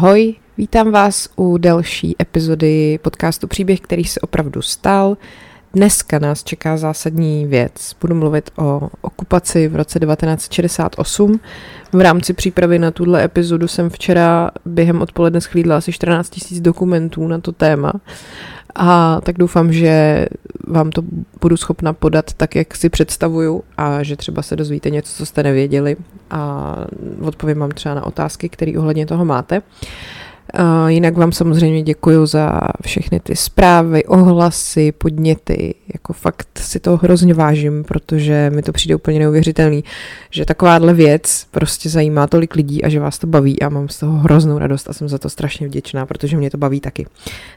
Ahoj, vítám vás u další epizody podcastu Příběh, který se opravdu stal. Dneska nás čeká zásadní věc. Budu mluvit o okupaci v roce 1968. V rámci přípravy na tuhle epizodu jsem včera během odpoledne schlídla asi 14 000 dokumentů na to téma. A tak doufám, že vám to budu schopna podat tak, jak si představuju a že třeba se dozvíte něco, co jste nevěděli a odpovím vám třeba na otázky, které ohledně toho máte. Uh, jinak vám samozřejmě děkuji za všechny ty zprávy, ohlasy, podněty. Jako fakt si to hrozně vážím, protože mi to přijde úplně neuvěřitelný, že takováhle věc prostě zajímá tolik lidí a že vás to baví a mám z toho hroznou radost a jsem za to strašně vděčná, protože mě to baví taky.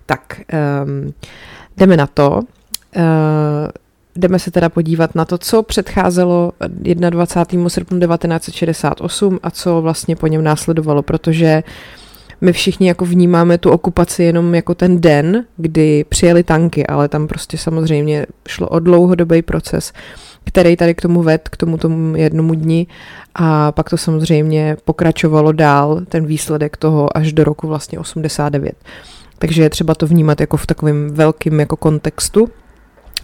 Tak, um, jdeme na to. Uh, jdeme se teda podívat na to, co předcházelo 21. srpnu 1968 a co vlastně po něm následovalo, protože uh, my všichni jako vnímáme tu okupaci jenom jako ten den, kdy přijeli tanky, ale tam prostě samozřejmě šlo o dlouhodobý proces, který tady k tomu ved, k tomu tomu jednomu dni a pak to samozřejmě pokračovalo dál, ten výsledek toho až do roku vlastně 89. Takže je třeba to vnímat jako v takovém velkým jako kontextu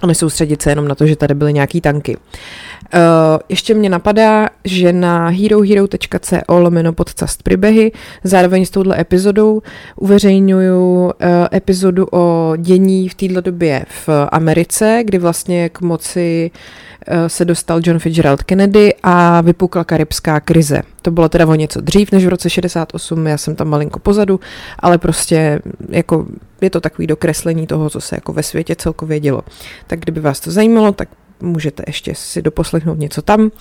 a nesoustředit se jenom na to, že tady byly nějaký tanky. Uh, ještě mě napadá, že na herohero.co lomeno podcast příběhy zároveň s touhle epizodou uveřejňuju uh, epizodu o dění v této době v Americe, kdy vlastně k moci uh, se dostal John Fitzgerald Kennedy a vypukla karibská krize. To bylo teda o něco dřív než v roce 68, já jsem tam malinko pozadu, ale prostě jako je to takový dokreslení toho, co se jako ve světě celkově dělo. Tak kdyby vás to zajímalo, tak můžete ještě si doposlechnout něco tam.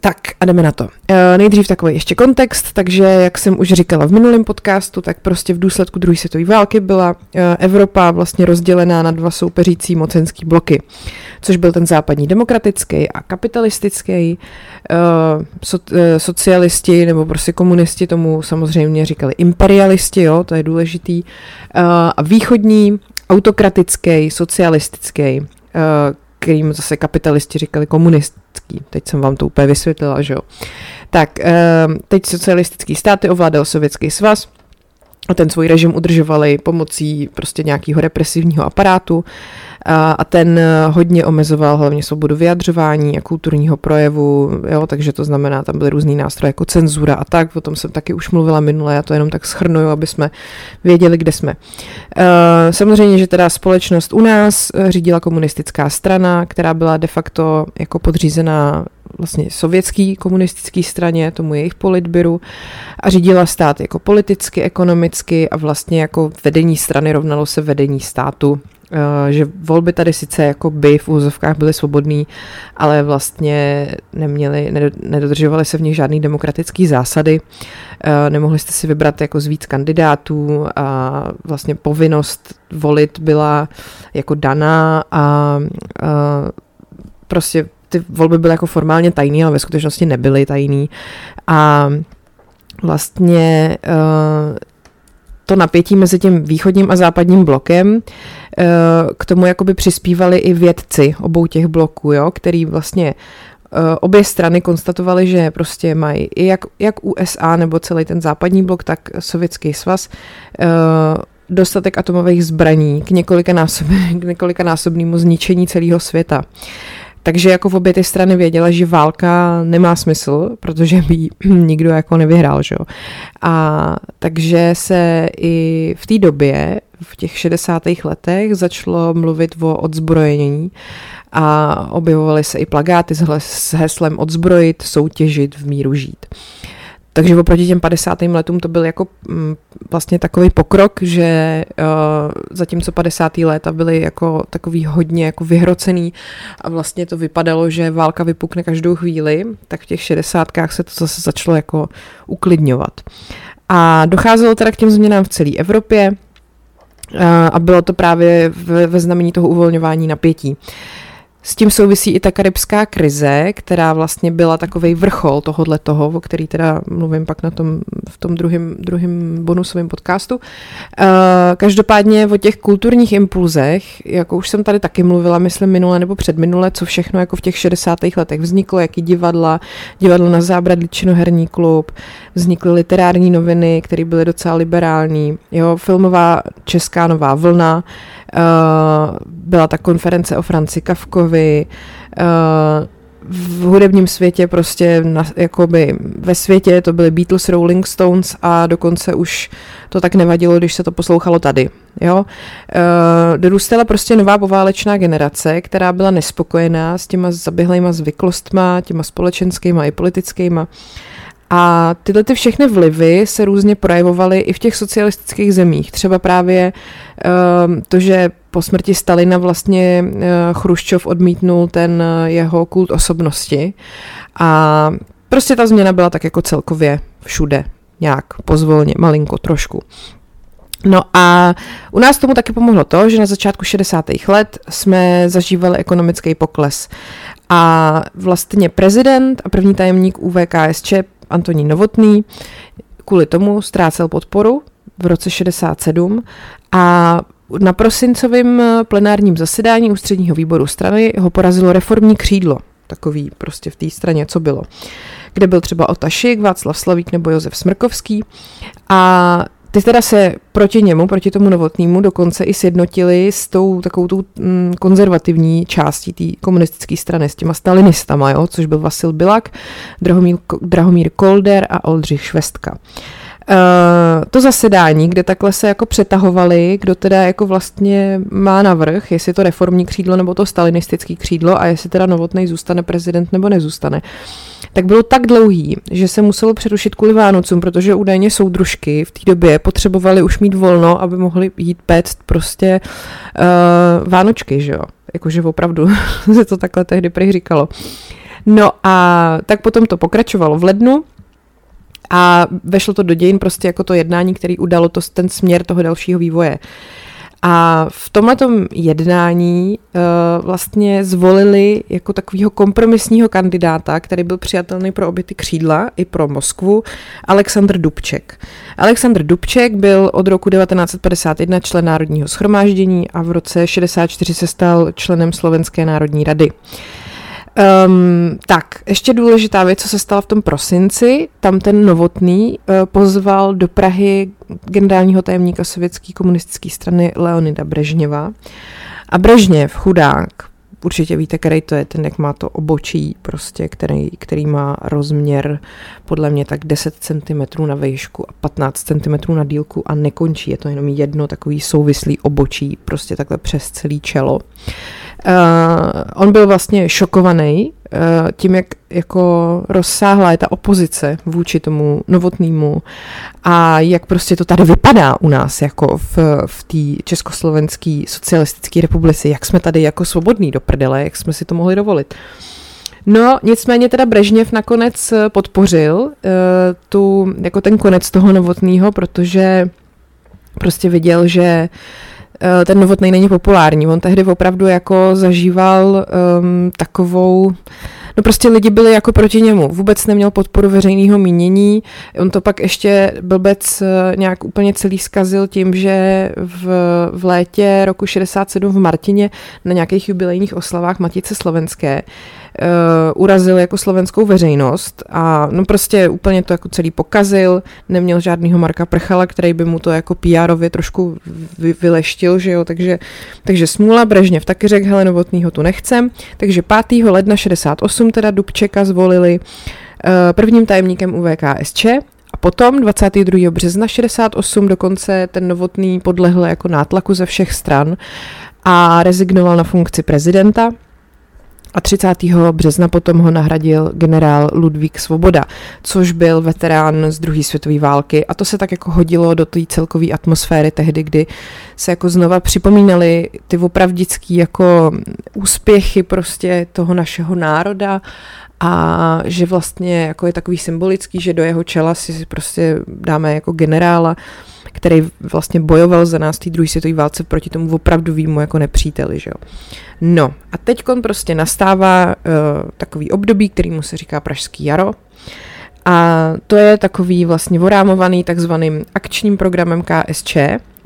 Tak a jdeme na to. E, nejdřív takový ještě kontext, takže jak jsem už říkala v minulém podcastu, tak prostě v důsledku druhé světové války byla e, Evropa vlastně rozdělená na dva soupeřící mocenský bloky, což byl ten západní demokratický a kapitalistický. E, so, e, socialisti nebo prostě komunisti tomu samozřejmě říkali imperialisti, jo, to je důležitý. A východní autokratický, socialistický, e, kterým zase kapitalisti říkali komunistický. Teď jsem vám to úplně vysvětlila, že jo. Tak, ehm, teď socialistický státy ovládal Sovětský svaz, a ten svůj režim udržovali pomocí prostě nějakého represivního aparátu a, a ten eh, hodně omezoval hlavně svobodu vyjadřování a kulturního projevu, jo, takže to znamená, tam byly různý nástroje jako cenzura a tak, o tom jsem taky už mluvila minule, já to jenom tak schrnuju, aby jsme věděli, kde jsme. E, samozřejmě, že teda společnost u nás eh, řídila komunistická strana, která byla de facto jako podřízená vlastně sovětský komunistický straně, tomu jejich politbyru a řídila stát jako politicky, ekonomicky a vlastně jako vedení strany rovnalo se vedení státu Eh, že volby tady sice jako by v úzovkách byly svobodný, ale vlastně neměli, nedodržovaly se v nich žádný demokratický zásady. Eh, nemohli jste si vybrat jako z víc kandidátů a vlastně povinnost volit byla jako daná a, a prostě ty volby byly jako formálně tajný, ale ve skutečnosti nebyly tajný. A vlastně uh, to napětí mezi tím východním a západním blokem. Eh, k tomu jakoby přispívali i vědci obou těch bloků, jo, který vlastně eh, obě strany konstatovaly, že prostě mají i jak, jak USA nebo celý ten západní blok, tak Sovětský svaz dostatek atomových zbraní k několika násobnému zničení celého světa. Takže jako v obě ty strany věděla, že válka nemá smysl, protože by nikdo jako nevyhrál, že jo. A takže se i v té době, v těch 60. letech, začalo mluvit o odzbrojení a objevovaly se i plagáty s heslem odzbrojit, soutěžit, v míru žít. Takže oproti těm 50. letům to byl jako mm, vlastně takový pokrok, že uh, zatímco 50. léta byly jako takový hodně jako vyhrocený a vlastně to vypadalo, že válka vypukne každou chvíli, tak v těch 60. se to zase začalo jako uklidňovat. A docházelo teda k těm změnám v celé Evropě uh, a bylo to právě ve, ve znamení toho uvolňování napětí. S tím souvisí i ta karibská krize, která vlastně byla takový vrchol tohohle toho, o který teda mluvím pak na tom, v tom druhém, druhém bonusovém podcastu. Uh, každopádně o těch kulturních impulzech, jako už jsem tady taky mluvila, myslím minule nebo předminule, co všechno jako v těch 60. letech vzniklo, jaký divadla, divadlo na zábradlí, činoherní klub, vznikly literární noviny, které byly docela liberální, jo, filmová česká nová vlna, byla ta konference o Franci Kavkovi, uh, v hudebním světě prostě na, jakoby ve světě to byly Beatles, Rolling Stones a dokonce už to tak nevadilo, když se to poslouchalo tady. Jo? Uh, dorůstala prostě nová poválečná generace, která byla nespokojená s těma zaběhlejma zvyklostma, těma společenskýma i politickýma. A tyhle ty všechny vlivy se různě projevovaly i v těch socialistických zemích. Třeba právě uh, to, že po smrti Stalina vlastně uh, Chruščov odmítnul ten uh, jeho kult osobnosti. A prostě ta změna byla tak jako celkově všude. Nějak pozvolně, malinko, trošku. No a u nás tomu taky pomohlo to, že na začátku 60. let jsme zažívali ekonomický pokles. A vlastně prezident a první tajemník UVKSČ Antonín Novotný kvůli tomu ztrácel podporu v roce 67 a na prosincovém plenárním zasedání ústředního výboru strany ho porazilo reformní křídlo, takový prostě v té straně, co bylo, kde byl třeba Otašik, Václav Slavík nebo Josef Smrkovský. A ty teda se proti němu, proti tomu novotnému dokonce i sjednotili s tou takovou tou mm, konzervativní částí té komunistické strany, s těma stalinistama, jo, což byl Vasil Bilak, Drahomír, Drahomír Kolder a Oldřich Švestka. Uh, to zasedání, kde takhle se jako přetahovali, kdo teda jako vlastně má navrh, jestli to reformní křídlo nebo to stalinistický křídlo a jestli teda novotný zůstane prezident nebo nezůstane. Tak bylo tak dlouhý, že se muselo přerušit kvůli Vánocům, protože údajně soudružky v té době potřebovali už mít volno, aby mohli jít péct prostě uh, Vánočky, že jo. Jakože opravdu se to takhle tehdy prý říkalo. No a tak potom to pokračovalo v lednu, a vešlo to do dějin prostě jako to jednání, který udalo to, ten směr toho dalšího vývoje. A v tomto jednání uh, vlastně zvolili jako takového kompromisního kandidáta, který byl přijatelný pro obě ty křídla i pro Moskvu, Aleksandr Dubček. Aleksandr Dubček byl od roku 1951 člen Národního schromáždění a v roce 64 se stal členem Slovenské národní rady. Uh, Um, tak, ještě důležitá věc, co se stalo v tom prosinci, tam ten Novotný uh, pozval do Prahy generálního tajemníka sovětské komunistické strany Leonida Brežněva. A Brežněv, chudák, určitě víte, který to je, ten, jak má to obočí, prostě, který, který má rozměr podle mě tak 10 cm na výšku a 15 cm na dílku a nekončí, je to jenom jedno takový souvislý obočí, prostě takhle přes celý čelo. Uh, on byl vlastně šokovaný uh, tím, jak jako rozsáhlá je ta opozice vůči tomu novotnému a jak prostě to tady vypadá u nás jako v, v té československé socialistické republice, jak jsme tady jako svobodní do prdele, jak jsme si to mohli dovolit. No, nicméně teda Brežněv nakonec podpořil uh, tu, jako ten konec toho novotného, protože prostě viděl, že uh, Eh, ten novotný není populární. On tehdy opravdu jako zažíval um, takovou No prostě lidi byli jako proti němu. Vůbec neměl podporu veřejného mínění. On to pak ještě blbec eh, nějak úplně celý zkazil tím, že v, v létě roku 67 v Martině na nějakých jubilejních oslavách Matice slovenské uh, urazil jako slovenskou veřejnost a no prostě úplně to jako celý pokazil, neměl žádnýho Marka Prchala, který by mu to jako PR-ově trošku vy, vyleštil, že jo, takže, takže smůla, Brežněv taky řekl, hele, novotnýho tu nechcem, takže 5. ledna 68 teda Dubčeka zvolili uh, prvním tajemníkem UVKSČ a potom 22. března 68 dokonce ten novotný podlehl jako nátlaku ze všech stran a rezignoval na funkci prezidenta a 30. března potom ho nahradil generál Ludvík Svoboda, což byl veterán z druhé světové války a to se tak jako hodilo do té celkové atmosféry tehdy, kdy se jako znova připomínali ty opravdický jako úspěchy prostě toho našeho národa a že vlastně jako je takový symbolický, že do jeho čela si prostě dáme jako generála, který vlastně bojoval za nás té druhé světové válce proti tomu opravdovýmu jako nepříteli, že jo. No a teď prostě nastává uh, takový období, který mu se říká Pražský jaro, a to je takový vlastně orámovaný takzvaným akčním programem KSČ,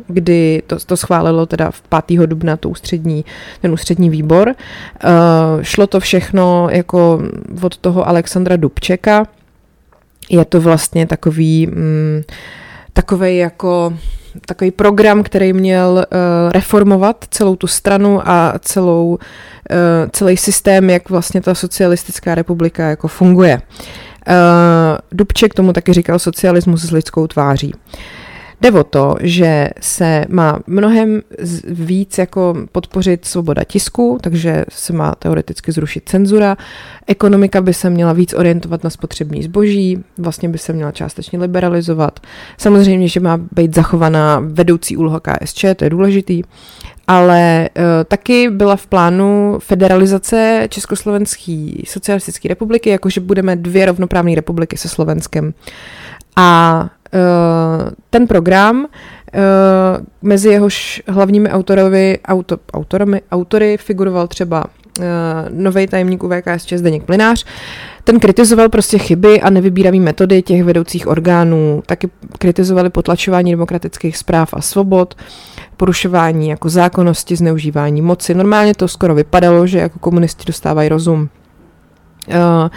kdy to, to schválilo teda v 5. dubna to ústřední, ten ústřední výbor. Uh, šlo to všechno jako od toho Alexandra Dubčeka. Je to vlastně takový, mm, takový jako takový program, který měl uh, reformovat celou tu stranu a celou, uh, celý systém, jak vlastně ta socialistická republika jako funguje. Uh, Dubček tomu taky říkal socialismus s lidskou tváří. Uh, Jde o to, že se má mnohem víc jako podpořit svoboda tisku, takže se má teoreticky zrušit cenzura. Ekonomika by se měla víc orientovat na spotřební zboží, vlastně by se měla částečně liberalizovat. Samozřejmě, že má být zachovaná vedoucí úloha KSČ, to je důležitý, ale uh, taky byla v plánu federalizace Československé socialistické republiky, jakože budeme dvě rovnoprávné republiky se Slovenskem. A ten program eh, mezi jehož hlavními autorovi, auto, autorami, autory figuroval třeba uh, nový tajemník UVKSČ Zdeněk Plinář. Ten kritizoval prostě chyby a nevybíravý metody těch vedoucích orgánů, taky kritizovali potlačování demokratických zpráv a svobod, porušování jako zákonnosti, zneužívání moci. Normálně to skoro vypadalo, že jako komunisti dostávají rozum. Uh,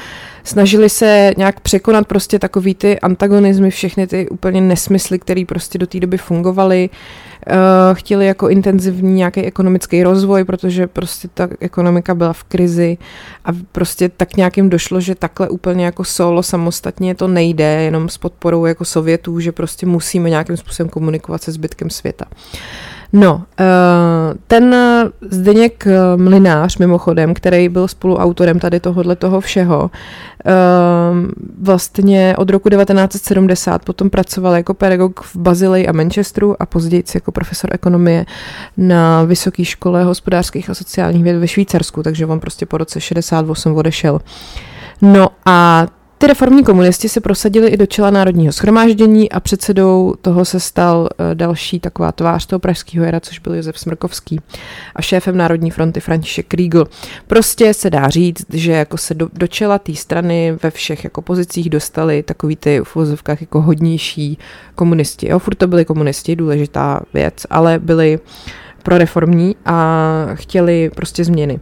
snažili se nějak překonat prostě takový ty antagonizmy, všechny ty úplně nesmysly, které prostě do té doby fungovaly. Uh, chtěli jako intenzivní nějaký ekonomický rozvoj, protože prostě ta ekonomika byla v krizi a prostě tak nějakým došlo, že takhle úplně jako solo samostatně to nejde, jenom s podporou jako Sovětů, že prostě musíme nějakým způsobem komunikovat se zbytkem světa. Uh, No, eh, ten Zdeněk eh, Mlinář, mimochodem, který byl spoluautorem tady tohohle toho všeho, eh, vlastně od roku 1970 potom pracoval jako pedagog v Bazileji a Manchesteru a později jako profesor ekonomie na Vysoké škole hospodářských a sociálních věd ve Švýcarsku, takže on prostě po roce 68 odešel. No a ty reformní komunisti se prosadili i do čela Národního schromáždění a předsedou toho se stal eh, další taková tvář toho pražského jara, což byl Josef Smrkovský a šéfem Národní fronty František Kriegel. Prostě se dá říct, že jako se do, do čela té strany ve všech jako pozicích dostali takový ty v vozovkách jako hodnější komunisti. Jo, furt to byli komunisti, důležitá věc, ale byli proreformní a chtěli prostě změny.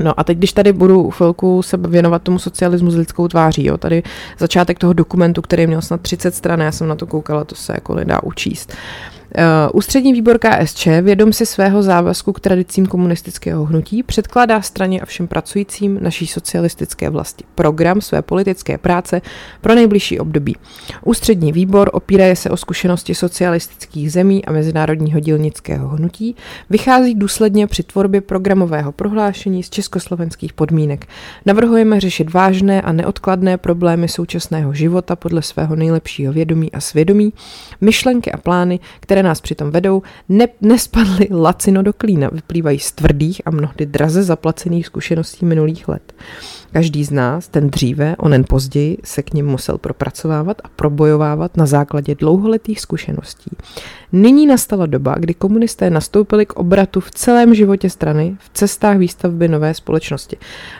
No a teď, když tady budu chvilku se věnovat tomu socialismu s lidskou tváří, jo, tady začátek toho dokumentu, který měl snad 30 stran, já jsem na to koukala, to se jako nedá učíst. Uh, ústřední výbor KSČ, vědom si svého závazku k tradicím komunistického hnutí, předkládá straně a všem pracujícím naší socialistické vlasti program své politické práce pro nejbližší období. Ústřední výbor opíraje se o zkušenosti socialistických zemí a mezinárodního dílnického hnutí, vychází důsledně při tvorbě programového prohlášení z československých podmínek. Navrhujeme řešit vážné a neodkladné problémy současného života podle svého nejlepšího vědomí a svědomí, myšlenky a plány, které které nás přitom vedou, ne, nespadly lacino do klína, vyplývají z tvrdých a mnohdy draze zaplacených zkušeností minulých let. Každý z nás, ten dříve, onen později, se k ním musel propracovávat a probojovávat na základě dlouholetých zkušeností. Nyní nastala doba, kdy komunisté nastoupili k obratu v celém životě strany, v cestách výstavby nové společnosti.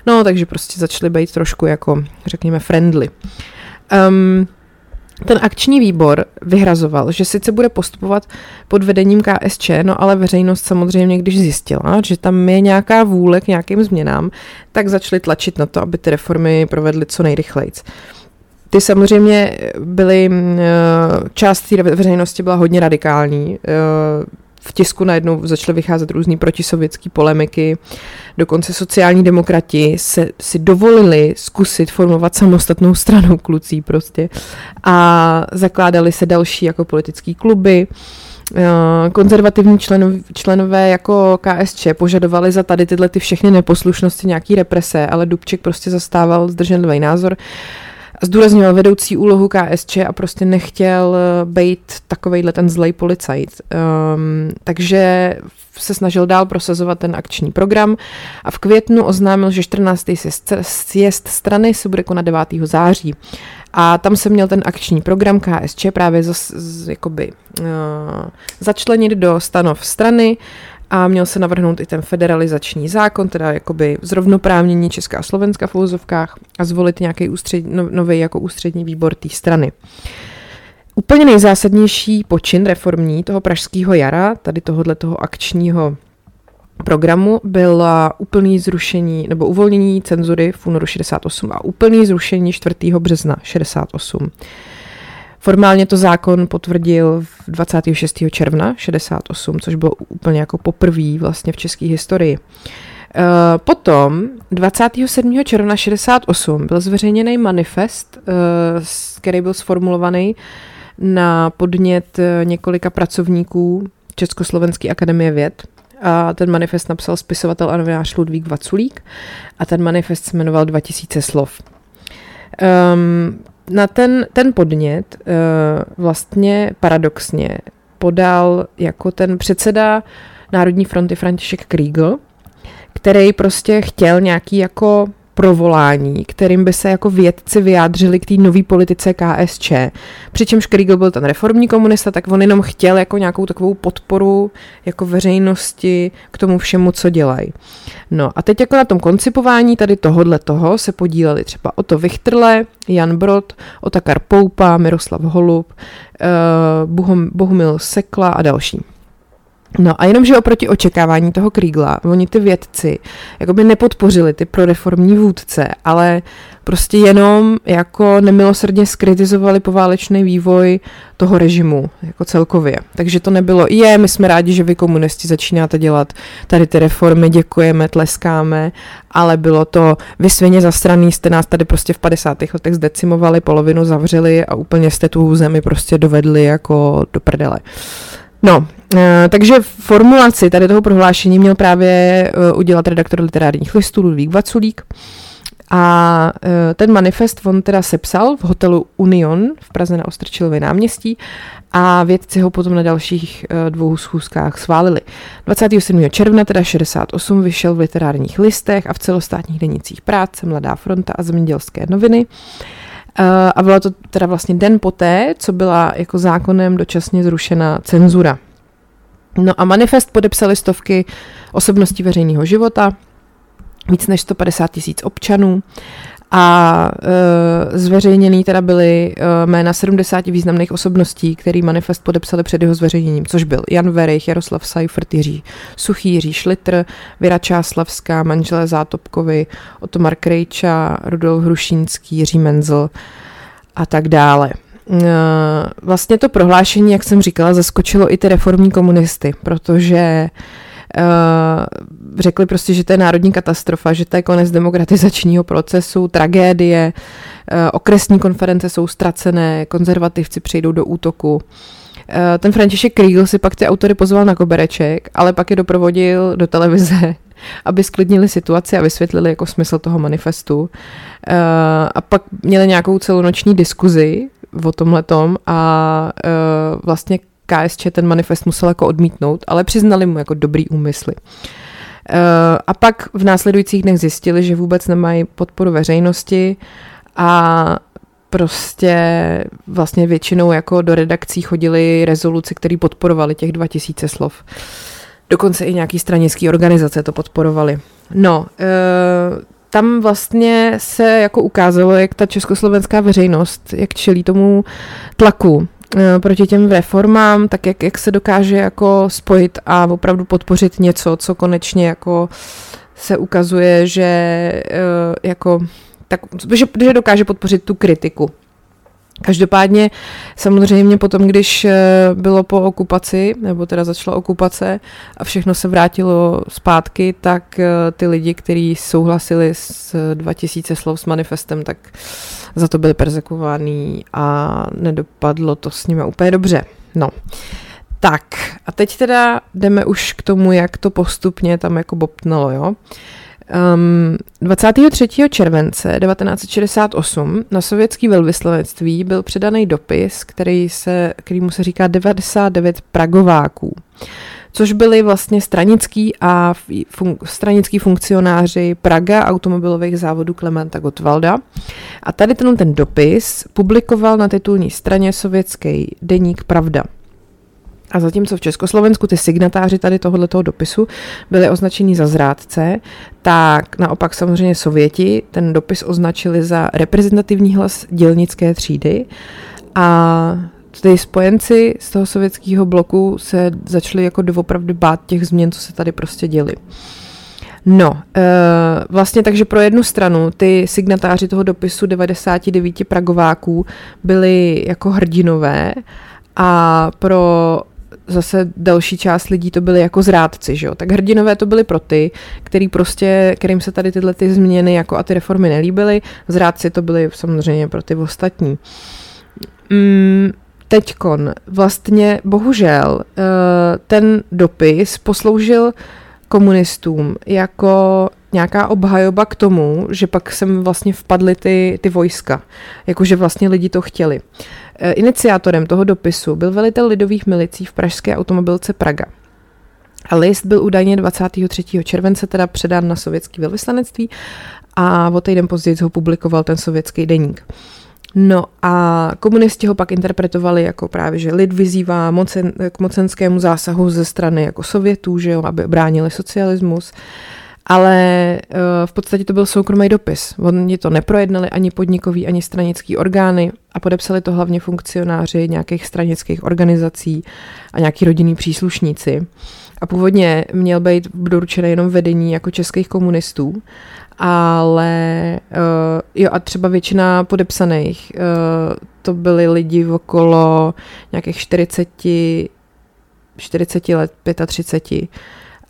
No, takže prostě začali být trošku jako, řekněme, friendly. Um, ten akční výbor vyhrazoval, že sice bude postupovat pod vedením KSČ, no ale veřejnost samozřejmě, když zjistila, že tam je nějaká vůle k nějakým změnám, tak začali tlačit na to, aby ty reformy provedly co nejrychleji. Ty samozřejmě byly, eh, část té veřejnosti byla hodně radikální, eh, v tisku najednou začaly vycházet různé protisovětské polemiky, dokonce sociální demokrati se, si dovolili zkusit formovat samostatnou stranu klucí prostě a zakládali se další jako politické kluby. Eh, konzervativní členov, členové jako KSČ požadovali za tady tyhle ty všechny neposlušnosti nějaký represe, ale Dubček prostě zastával zdrženlivý názor. Zdůrazňoval vedoucí úlohu KSČ a prostě nechtěl eh, být takovejhle ten zlej policajt. Um, takže se snažil dál prosazovat ten akční program a v květnu oznámil, že 14. sjezd strany se bude konat 9. září. A tam se měl ten akční program KSČ právě z, z, jakoby, uh, začlenit do stanov strany a měl se navrhnout i ten federalizační zákon, teda jakoby zrovnoprávnění Česká a Slovenska v úzovkách a zvolit nějaký ústřed, no, nový jako ústřední výbor té strany. Úplně nejzásadnější počin reformní toho pražského jara, tady tohohle toho akčního programu byla úplný zrušení nebo uvolnění cenzury v únoru 68 a úplný zrušení 4. března 68. Formálně to zákon potvrdil 26. června 68, což bylo úplně jako poprvé vlastně v české historii. Eh, potom 27. června 68 byl zveřejněný manifest, eh, který byl sformulovaný na podnět eh, několika pracovníků Československé akademie věd. A ten manifest napsal spisovatel a novinář Ludvík Vaculík a ten manifest se jmenoval 2000 slov. Um, na ten, ten podnět uh, vlastně paradoxně podal jako ten předseda Národní fronty František Kriegel, který prostě chtěl nějaký jako provolání, kterým by se jako vědci vyjádřili k té nové politice KSČ. Přičemž Kriegel byl ten reformní komunista, tak on jenom chtěl jako nějakou takovou podporu jako veřejnosti k tomu všemu, co dělají. No a teď jako na tom koncipování tady tohodle toho se podíleli třeba Oto Vichtrle, Jan Brod, Otakar Poupa, Miroslav Holub, uh, Bohumil Sekla a další. No a jenom, že oproti očekávání toho Kriegla, oni ty vědci jakoby nepodpořili ty proreformní vůdce, ale prostě jenom jako nemilosrdně skritizovali poválečný vývoj toho režimu jako celkově. Takže to nebylo, je, my jsme rádi, že vy komunisti začínáte dělat tady ty reformy, děkujeme, tleskáme, ale bylo to, vy svině zastraný, jste nás tady prostě v 50. letech zdecimovali, polovinu zavřeli a úplně jste tu zemi prostě dovedli jako do prdele. No, takže formulaci tady toho prohlášení měl právě eh, udělat redaktor literárních listů Ludvík Vaculík. A eh, ten manifest on teda sepsal v hotelu Union v Praze na Ostrčilově náměstí a vědci ho potom na dalších dvou schůzkách schválili. 27. června teda 68 vyšel v literárních listech a v celostátních denicích práce, Mladá fronta a zemědělské noviny. Eh, a bylo to teda vlastně den poté, co byla jako zákonem dočasně zrušena cenzura. No a manifest podepsali stovky osobností veřejného života, víc než 150 tisíc občanů a e, zveřejněný teda byly e, jména 70 významných osobností, který manifest podepsali před jeho zveřejněním, což byl Jan Verich, Jaroslav Seifert, Jiří Suchý, Jiří Šlitr, Věra Čáslavská, manželé Zátopkovi, Otomar Krejča, Rudolf Hrušínský, Jiří Menzel a tak dále. E, vlastně to prohlášení, jak jsem říkala, zaskočilo i ty reformní komunisty, protože Uh, řekli prostě, že to je národní katastrofa, že to je konec demokratizačního procesu, tragédie, uh, okresní konference jsou ztracené, konzervativci přejdou do útoku. Ten František Kriegel si pak ty autory pozval na kobereček, ale pak je doprovodil do televize, aby sklidnili situaci a vysvětlili jako smysl toho manifestu. A pak měli nějakou celonoční diskuzi o tomhletom a vlastně KSČ ten manifest musel jako odmítnout, ale přiznali mu jako dobrý úmysly. Eh, a pak v následujících dnech zjistili, že vůbec nemají podporu veřejnosti a prostě vlastně většinou jako do redakcí chodili rezoluci, které podporovaly těch 2000 slov. Dokonce i nějaký stranický organizace to podporovali. No, e, tam vlastně se jako ukázalo, jak ta československá veřejnost, jak čelí tomu tlaku Eh, proti těm reformám, tak jak, jak se dokáže jako spojit a opravdu podpořit něco, co konečně jako se ukazuje, že eh, jako tak, že, že dokáže podpořit tu kritiku. Každopádně samozřejmě potom, když eh, bylo po okupaci, nebo teda začala okupace a všechno se vrátilo zpátky, tak ty lidi, kteří souhlasili s 2000 slov s manifestem, tak za to byli persekuovaní a nedopadlo to s nimi úplně dobře. No. Tak, a teď teda jdeme už k tomu, jak to postupně tam jako bobtnalo, jo. Um, 23. července 1968 na sovětský velvyslanectví byl předaný dopis, který se, který mu se říká 99 pragováků což byli vlastně stranický a fun- stranický funkcionáři Praga automobilových závodů Klementa Gottwalda. A tady ten, ten dopis publikoval na titulní straně sovětský deník Pravda. A zatímco v Československu ty signatáři tady tohoto dopisu byli označeni za zrádce, tak naopak samozřejmě Sověti ten dopis označili za reprezentativní hlas dělnické třídy a ty spojenci z toho sovětského bloku se začali jako doopravdy bát těch změn, co se tady prostě děli. No, e, vlastně takže pro jednu stranu ty signatáři toho dopisu 99 pragováků byli jako hrdinové a pro zase další část lidí to byli jako zrádci, že jo? Tak hrdinové to byli pro ty, který prostě, kterým se tady tyhle ty změny jako a ty reformy nelíbily, zrádci to byli samozřejmě pro ty ostatní. Mm, teďkon vlastně bohužel eh, ten dopis posloužil komunistům jako nějaká obhajoba k tomu, že pak sem vlastně vpadly ty, ty vojska, jakože vlastně lidi to chtěli. Eh, iniciátorem toho dopisu byl velitel lidových milicí v pražské automobilce Praga. A list byl údajně 23. července teda předán na sovětský velvyslanectví a o týden později ho publikoval ten sovětský deník. No a komunisti ho pak interpretovali jako právě, že lid vyzývá mocen, k mocenskému zásahu ze strany jako Sovětů, že jo, aby bránili socialismus. Ale uh, v podstatě to byl soukromý dopis. Oni to neprojednali ani podnikový, ani stranický orgány a podepsali to hlavně funkcionáři nějakých stranických organizací a nějaký rodinní příslušníci. A původně měl být doručený jenom vedení jako českých komunistů, ale uh, jo a třeba většina podepsaných uh, to byli lidi okolo nějakých 40 40 let, 35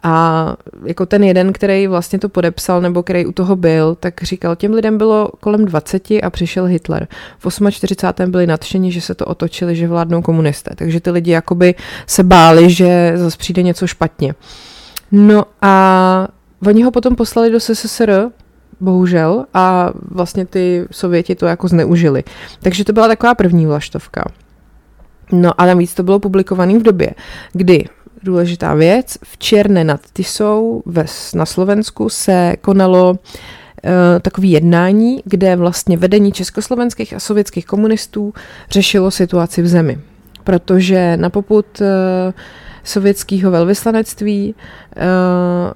a jako ten jeden, který vlastně to podepsal, nebo který u toho byl, tak říkal, těm lidem bylo kolem 20 a přišel Hitler. V 48. byli nadšení, že se to otočili, že vládnou komunisté. Takže ty lidi jakoby se báli, že zase přijde něco špatně. No a Oni ho potom poslali do SSSR, bohužel, a vlastně ty Sověti to jako zneužili. Takže to byla taková první vlaštovka. No a navíc to bylo publikované v době, kdy důležitá věc, v Černé nad Tisou ve, na Slovensku se konalo uh, takový jednání, kde vlastně vedení československých a sovětských komunistů řešilo situaci v zemi. Protože na poput uh, sovětského velvyslanectví, eh,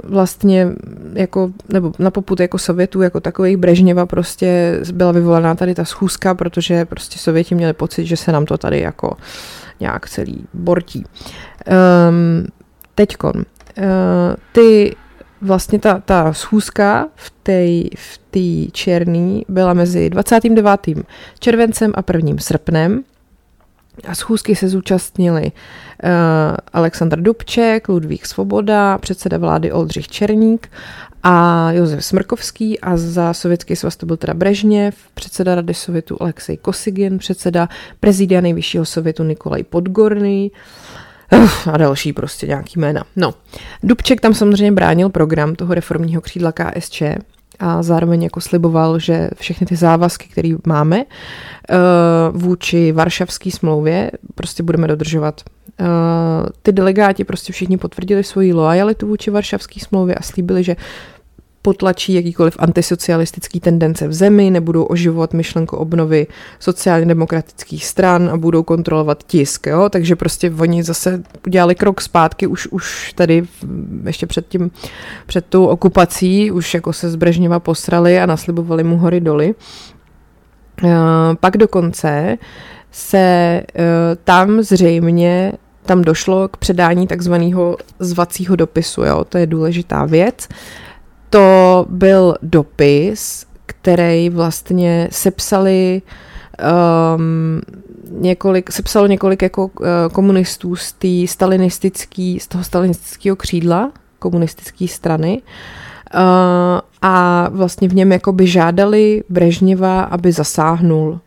vlastně jako, nebo na poput jako Sovětů, jako takových Brežněva prostě byla vyvolaná tady ta schůzka, protože prostě Sověti měli pocit, že se nám to tady jako nějak celý bortí. Um, teďkon, uh, ty vlastně ta, ta schůzka v té v tý černý byla mezi 29. červencem a 1. srpnem a schůzky se zúčastnili uh, Aleksandr Dubček, Ludvík Svoboda, předseda vlády Oldřich Černík a Josef Smrkovský a za sovětský svaz to byl teda Brežněv, předseda Rady Sovětu Alexej Kosigin, předseda prezidia nejvyššího sovětu Nikolaj Podgorný uh, a další prostě nějaký jména. No, Dubček tam samozřejmě bránil program toho reformního křídla KSČ, a zároveň jako sliboval, že všechny ty závazky, které máme uh, vůči Varšavské smlouvě, prostě budeme dodržovat. Uh, ty delegáti prostě všichni potvrdili svoji lojalitu vůči Varšavské smlouvě a slíbili, že potlačí jakýkoliv antisocialistický tendence v zemi, nebudou oživovat myšlenku obnovy sociálně demokratických stran a budou kontrolovat tisk. Jo? Takže prostě oni zase udělali krok zpátky už, už tady ještě před, tím, před tou okupací, už jako se z Brežněva posrali a naslibovali mu hory doly. Uh, pak dokonce se uh, tam zřejmě tam došlo k předání takzvaného zvacího dopisu, jo? to je důležitá věc. To byl dopis, který vlastně sepsali um, několik, sepsalo několik jako uh, komunistů z, tý stalinistický, z toho stalinistického křídla komunistické strany uh, a vlastně v něm jakoby žádali Brežněva, aby zasáhnul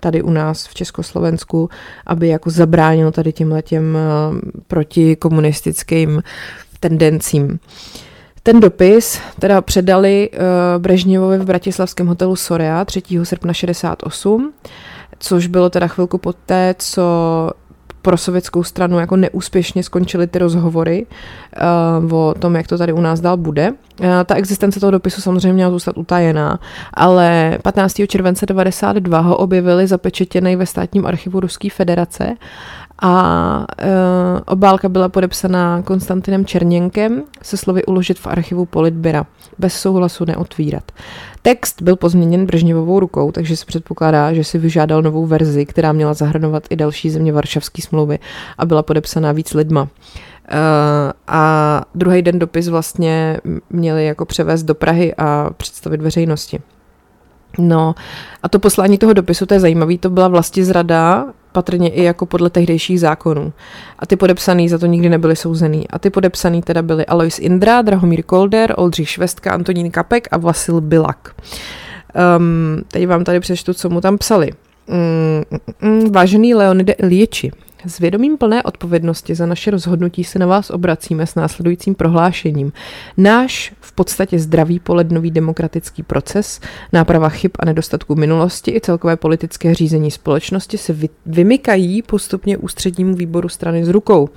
tady u nás v Československu, aby jako zabránil tady těm letěm uh, proti komunistickým tendencím. Uh, Ten dopis teda předali uh, Brežněvovi v bratislavském hotelu Soria 3. srpna 68, což bylo teda chvilku poté, co pro sovětskou stranu jako neúspěšně skončily ty rozhovory uh, o tom, jak to tady u nás dál bude. Uh, ta existence toho dopisu samozřejmě měla zůstat utajená, ale 15. července 92 ho objevili zapečetěný ve státním archivu Ruské federace a e, obálka byla podepsaná Konstantinem Černěnkem se slovy uložit v archivu Politbyra. Bez souhlasu neotvírat. Text byl pozměněn Brežněvovou rukou, takže se předpokládá, že si vyžádal novou verzi, která měla zahrnovat i další země Varšavské smlouvy a byla podepsaná víc lidma. Uh, a druhý den dopis vlastně měli jako převést do Prahy a představit veřejnosti. No a to poslání toho dopisu, to je zajímavé, to byla vlastně zrada patrně i jako podle tehdejších zákonů. A ty podepsaný za to nikdy nebyli souzený. A ty podepsaný teda byli Alois Indra, Drahomír Kolder, Oldřich Švestka, Antonín Kapek a Vasil Bilak. Um, teď vám tady přečtu, co mu tam psali. Mm, mm, mm vážený Leonide Ilieči, s vědomím plné odpovědnosti za naše rozhodnutí se na vás obracíme s následujícím prohlášením. Náš v podstatě zdravý polednový demokratický proces, náprava chyb a nedostatků minulosti i celkové politické řízení společnosti se vymykají postupně ústřednímu výboru strany z rukou.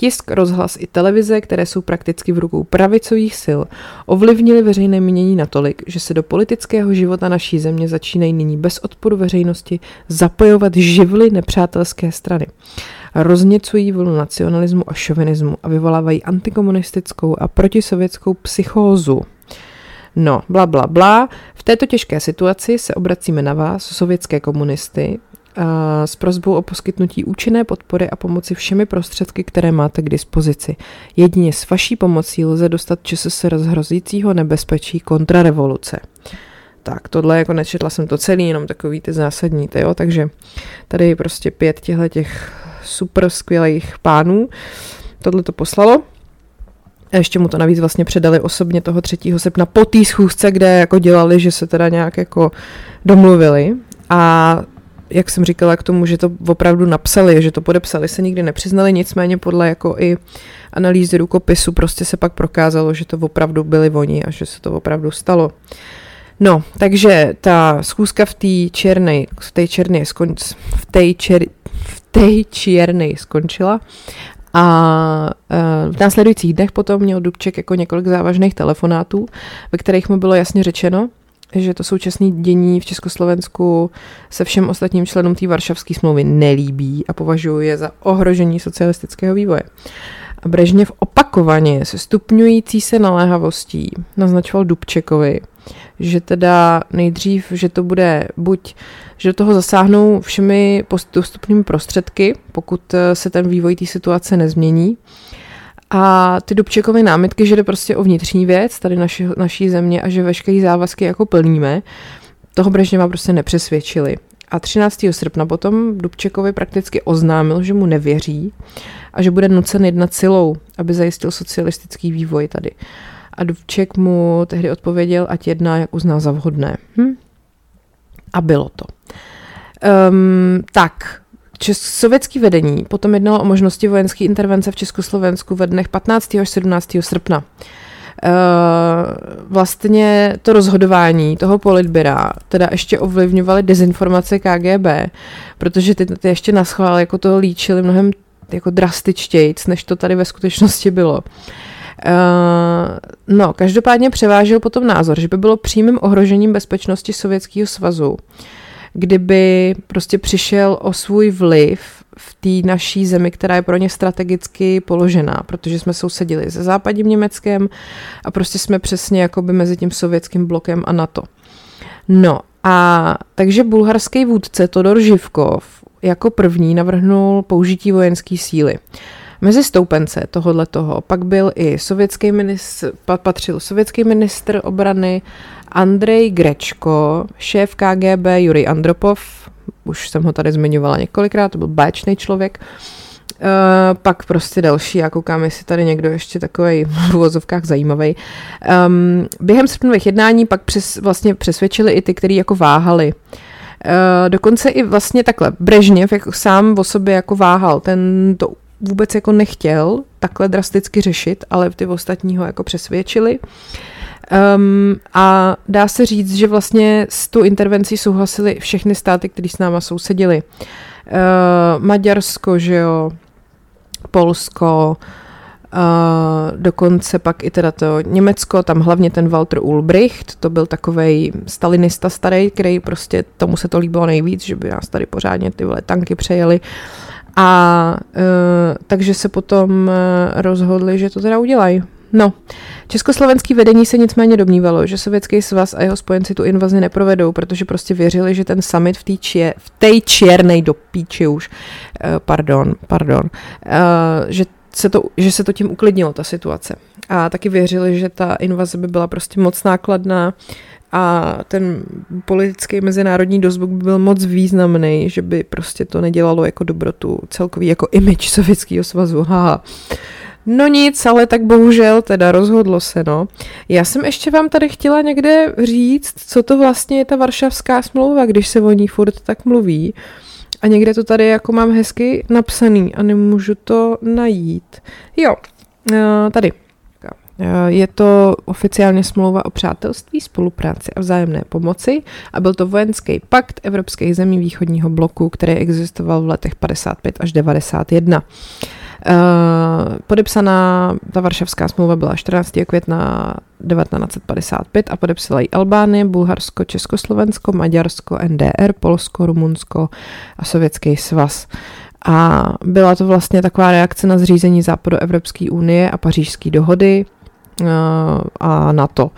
Tisk, rozhlas i televize, které jsou prakticky v rukou pravicových sil, ovlivnili veřejné mínění natolik, že se do politického života naší země začínají nyní bez odporu veřejnosti zapojovat živly nepřátelské strany. Rozněcují vlnu nacionalismu a šovinismu a vyvolávají antikomunistickou a protisovětskou psychózu. No, bla, bla, bla. V této těžké situaci se obracíme na vás, sovětské komunisty, s prozbou o poskytnutí účinné podpory a pomoci všemi prostředky, které máte k dispozici. Jedině s vaší pomocí lze dostat ČSSR z hrozícího nebezpečí kontrarevoluce. Tak, tohle jako nečetla jsem to celý, jenom takový ty zásadní, ty, jo? takže tady je prostě pět těchto těch super skvělých pánů. Tohle to poslalo. A ještě mu to navíc vlastně předali osobně toho 3. srpna po té schůzce, kde jako dělali, že se teda nějak jako domluvili. A jak jsem říkala k tomu, že to opravdu napsali, že to podepsali, se nikdy nepřiznali, nicméně podle jako i analýzy rukopisu prostě se pak prokázalo, že to opravdu byli oni a že se to opravdu stalo. No, takže ta schůzka v té černé, v té černé skon, v té čer, v té černé skončila a e, v následujících dnech potom měl Dubček jako několik závažných telefonátů, ve kterých mu bylo jasně řečeno, že to současné dění v Československu se všem ostatním členům té Varšavské smlouvy nelíbí a považuje je za ohrožení socialistického vývoje. A Brežněv opakovaně se stupňující se naléhavostí naznačoval Dubčekovi, že teda nejdřív, že to bude buď, že do toho zasáhnou všemi postupnými prostředky, pokud se ten vývoj té situace nezmění, a ty Dubčekovy námitky, že jde prostě o vnitřní věc tady naši, naší země a že veškeré závazky jako plníme, toho Brežněva prostě nepřesvědčili. A 13. srpna potom Dubčekovi prakticky oznámil, že mu nevěří a že bude nucen jednat silou, aby zajistil socialistický vývoj tady. A Dubček mu tehdy odpověděl, ať jedná, jak uzná za vhodné. Hm? A bylo to. Um, tak, sovětský vedení potom jednalo o možnosti vojenské intervence v Československu ve dnech 15. až 17. srpna. Uh, vlastně to rozhodování toho politbyra teda ještě ovlivňovaly dezinformace KGB, protože ty, ty ještě na schvál jako to líčili mnohem jako drastičtějc, než to tady ve skutečnosti bylo. Uh, no, každopádně převážil potom názor, že by bylo přímým ohrožením bezpečnosti Sovětského svazu, kdyby prostě přišel o svůj vliv v té naší zemi, která je pro ně strategicky položená, protože jsme sousedili se západním Německem a prostě jsme přesně jakoby mezi tím sovětským blokem a NATO. No a takže bulharský vůdce Todor Živkov jako první navrhnul použití vojenské síly. Mezi stoupence tohohle toho pak byl i sovětský ministr, patřil sovětský ministr obrany Andrej Grečko, šéf KGB Jurij Andropov, už jsem ho tady zmiňovala několikrát, to byl báječný člověk, Uh, pak prostě další, já koukám, jestli tady někdo ještě takový v uvozovkách zajímavý. Um, během srpnových jednání pak přes, vlastně přesvědčili i ty, kteří jako váhali. Uh, dokonce i vlastně takhle, Brežněv jako sám o sobě jako váhal, ten to vůbec jako nechtěl takhle drasticky řešit, ale ty ostatní ho jako přesvědčili. Um, a dá se říct, že vlastně s tou intervencí souhlasili všechny státy, které s náma sousedili. Uh, Maďarsko, že jo, Polsko, Uh, dokonce pak i teda to Německo, tam hlavně ten Walter Ulbricht, to byl takový stalinista starý, který prostě tomu se to líbilo nejvíc, že by nás tady pořádně ty tanky přejeli. A uh, takže se potom uh, rozhodli, že to teda udělají. No, československý vedení se nicméně domnívalo, že Sovětský svaz a jeho spojenci tu invazi neprovedou, protože prostě věřili, že ten summit v té čie, v té čiernej do píči už, uh, pardon, pardon, že se to, že se to tím uklidnilo, ta situace. A taky věřili, že ta invaze by byla prostě moc nákladná a ten politický mezinárodní dozvuk by byl moc významný, že by prostě to nedělalo jako dobrotu celkový jako image Sovětského svazu. Haha. No nic, ale tak bohužel teda rozhodlo se, no. Já jsem ještě vám tady chtěla někde říct, co to vlastně je ta Varšavská smlouva, když se o ní furt tak mluví. A někde to tady jako mám hezky napsaný a nemůžu to najít. Jo, eh, tady. Eh, je to oficiálně smlouva o přátelství, spolupráci a vzájemné pomoci a byl to vojenský pakt evropských zemí východního bloku, který existoval v letech 55 až 91. Uh, podepsaná ta Varšavská smlouva byla 14. května 1955 a podepsala ji Albánie, Bulharsko, Československo, Maďarsko, NDR, Polsko, Rumunsko a Sovětský svaz. A byla to vlastně taková reakce na zřízení Západu Evropské unie a pařížské dohody a NATO.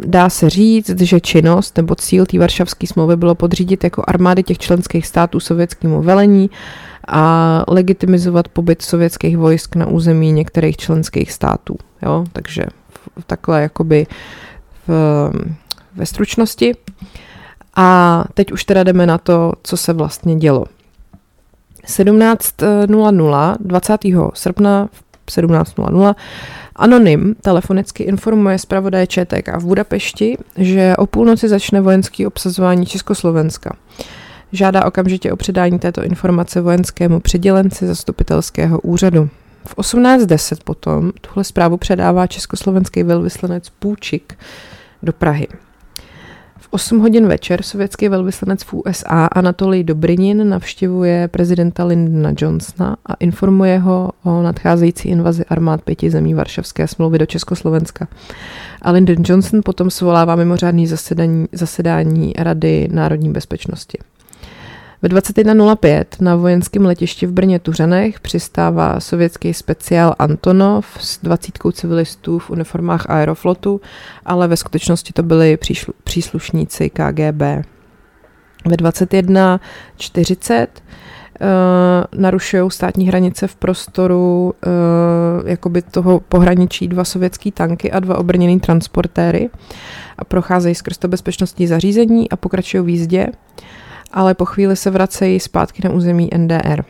Dá se říct, že činnost nebo cíl té varšavské smlouvy bylo podřídit jako armády těch členských států sovětskému velení a legitimizovat pobyt sovětských vojsk na území některých členských států. Jo? Takže takhle jakoby v, ve stručnosti. A teď už teda jdeme na to, co se vlastně dělo. 17.00, 20. srpna 17.00 Anonym telefonicky informuje zpravodaj ČTK v Budapešti, že o půlnoci začne vojenský obsazování Československa. Žádá okamžitě o předání této informace vojenskému přidělenci zastupitelského úřadu. V 18.10 potom tuhle zprávu předává československý velvyslanec Půčik do Prahy. 8 hodin večer sovětský velvyslanec v USA Anatolij Dobrinin navštěvuje prezidenta Lyndona Johnsona a informuje ho o nadcházející invazi armád pěti zemí Varšavské smlouvy do Československa. A Lyndon Johnson potom svolává mimořádný zasedání, zasedání Rady národní bezpečnosti. Ve 21.05 na vojenském letišti v Brně Tuřanech přistává sovětský speciál Antonov s 20 civilistů v uniformách Aeroflotu, ale ve skutečnosti to byli příslušníci KGB. Ve 21.40 Uh, narušují státní hranice v prostoru uh, jakoby toho pohraničí dva sovětský tanky a dva obrněný transportéry a procházejí skrz to bezpečnostní zařízení a pokračují v jízdě. Ale po chvíli se vracejí zpátky na území NDR.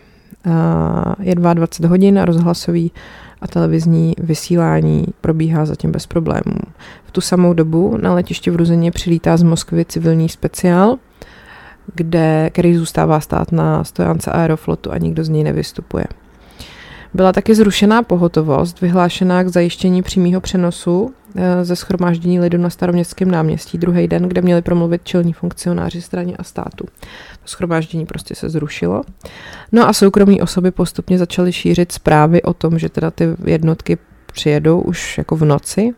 Je 22 hodin a rozhlasový a televizní vysílání probíhá zatím bez problémů. V tu samou dobu na letiště v Ruzeně přilítá z Moskvy civilní speciál, kde, který zůstává stát na stojance Aeroflotu a nikdo z něj nevystupuje. Byla taky zrušená pohotovost, vyhlášená k zajištění přímého přenosu eh, ze schromáždění lidu na staroměstském náměstí druhý den, kde měli promluvit čelní funkcionáři straně a státu. To schromáždění prostě se zrušilo. No a soukromí osoby postupně začaly šířit zprávy o tom, že teda ty jednotky přijedou už jako v noci.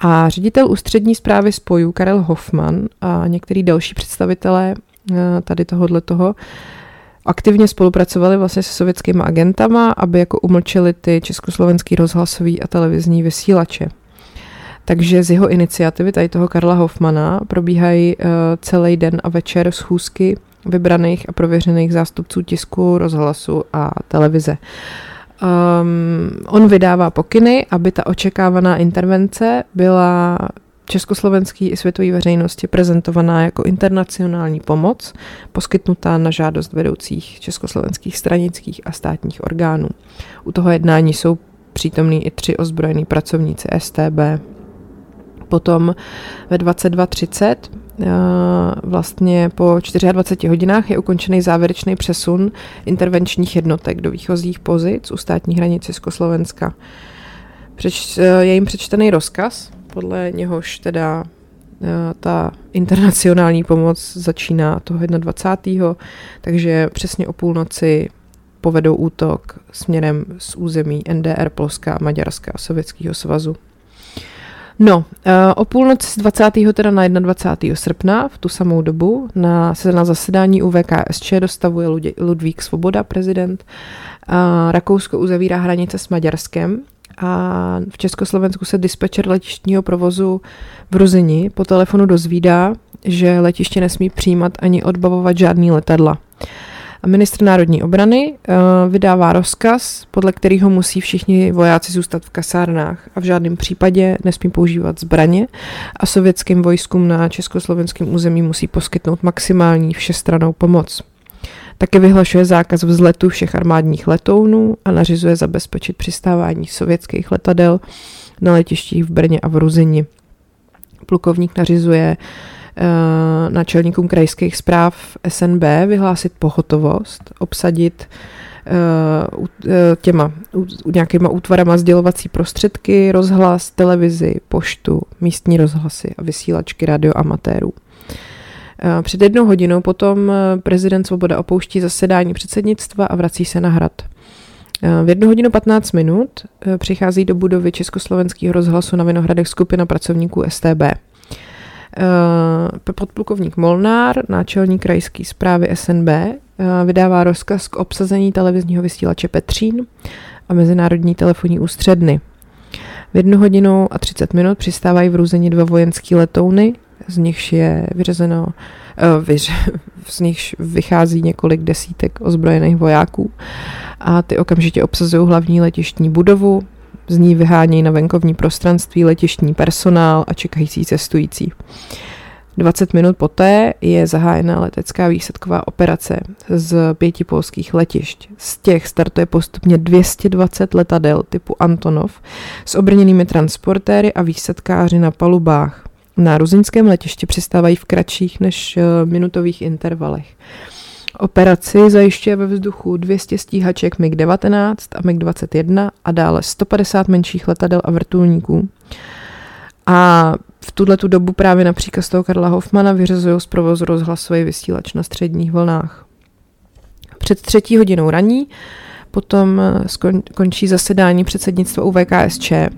A ředitel ústřední zprávy spojů Karel Hoffman a některý další představitelé eh, tady tohohle toho aktivně spolupracovali vlastně se sovětskými agentama, aby jako umlčeli ty československý rozhlasový a televizní vysílače. Takže z jeho iniciativy, tady toho Karla Hoffmana, probíhají uh, celý den a večer schůzky vybraných a prověřených zástupců tisku, rozhlasu a televize. Um, on vydává pokyny, aby ta očekávaná intervence byla československý i světové veřejnosti prezentovaná jako internacionální pomoc, poskytnutá na žádost vedoucích československých stranických a státních orgánů. U toho jednání jsou přítomní i tři ozbrojení pracovníci STB. Potom ve 22.30 vlastně po 24 hodinách je ukončený závěrečný přesun intervenčních jednotek do výchozích pozic u státní hranice Československa. Přeč, je jim přečtený rozkaz, podle něhož teda ta internacionální pomoc začíná toho 21. Takže přesně o půlnoci povedou útok směrem z území NDR, Polska, Maďarska a Sovětského svazu. No, eh, o půlnoci z 20. teda na 21. srpna v tu samou dobu na, se na zasedání u VKSČ dostavuje Ludvík Svoboda, prezident. Rakousko uzavírá hranice s Maďarskem a v Československu se dispečer letištního provozu v Ruzini po telefonu dozvídá, že letiště nesmí přijímat ani odbavovat žádný letadla. Ministr národní obrany uh, vydává rozkaz, podle kterého musí všichni vojáci zůstat v kasárnách a v žádném případě nesmí používat zbraně a sovětským vojskům na československém území musí poskytnout maximální všestranou pomoc. Také vyhlašuje zákaz vzletu všech armádních letounů a nařizuje zabezpečit přistávání sovětských letadel na letištích v Brně a v Ruzini. Plukovník nařizuje uh, náčelníkům krajských zpráv SNB vyhlásit pohotovost, obsadit uh, těma uh, nějakýma útvarama sdělovací prostředky, rozhlas, televizi, poštu, místní rozhlasy a vysílačky radioamatérů. Eh, před jednou hodinou potom eh, prezident Svoboda opouští zasedání předsednictva a vrací se na hrad. Eh, v jednu hodinu 15 minut přichází do budovy Československého rozhlasu na Vinohradech skupina pracovníků STB. Podplukovník Molnár, náčelník krajské zprávy SNB, vydává rozkaz k obsazení televizního vysílače Petřín a mezinárodní telefonní ústředny. V jednu hodinu a 30 minut přistávají v Růzení dva vojenské letouny, z nichž je vyřazeno, eh, z nichž vychází několik desítek ozbrojených vojáků a ty okamžitě obsazují hlavní letištní budovu, z ní vyhánějí na venkovní prostranství letištní personál a čekající cestující. 20 minut poté je zahájena letecká výsadková operace z pěti polských letišť. Z těch startuje postupně 220 letadel typu Antonov s obrněnými transportéry a výsadkáři na palubách na ruzinském letišti přistávají v kratších než eh, minutových intervalech. Operaci zajišťuje ve vzduchu 200 stíhaček MiG-19 a MiG-21 a dále 150 menších letadel a vrtulníků. A v tuhle tu dobu právě na příkaz toho Karla Hoffmana vyřazují z provozu rozhlasový vysílač na středních vlnách. Před třetí hodinou raní potom eh, skončí zasedání předsednictva UVKSČ. Eh,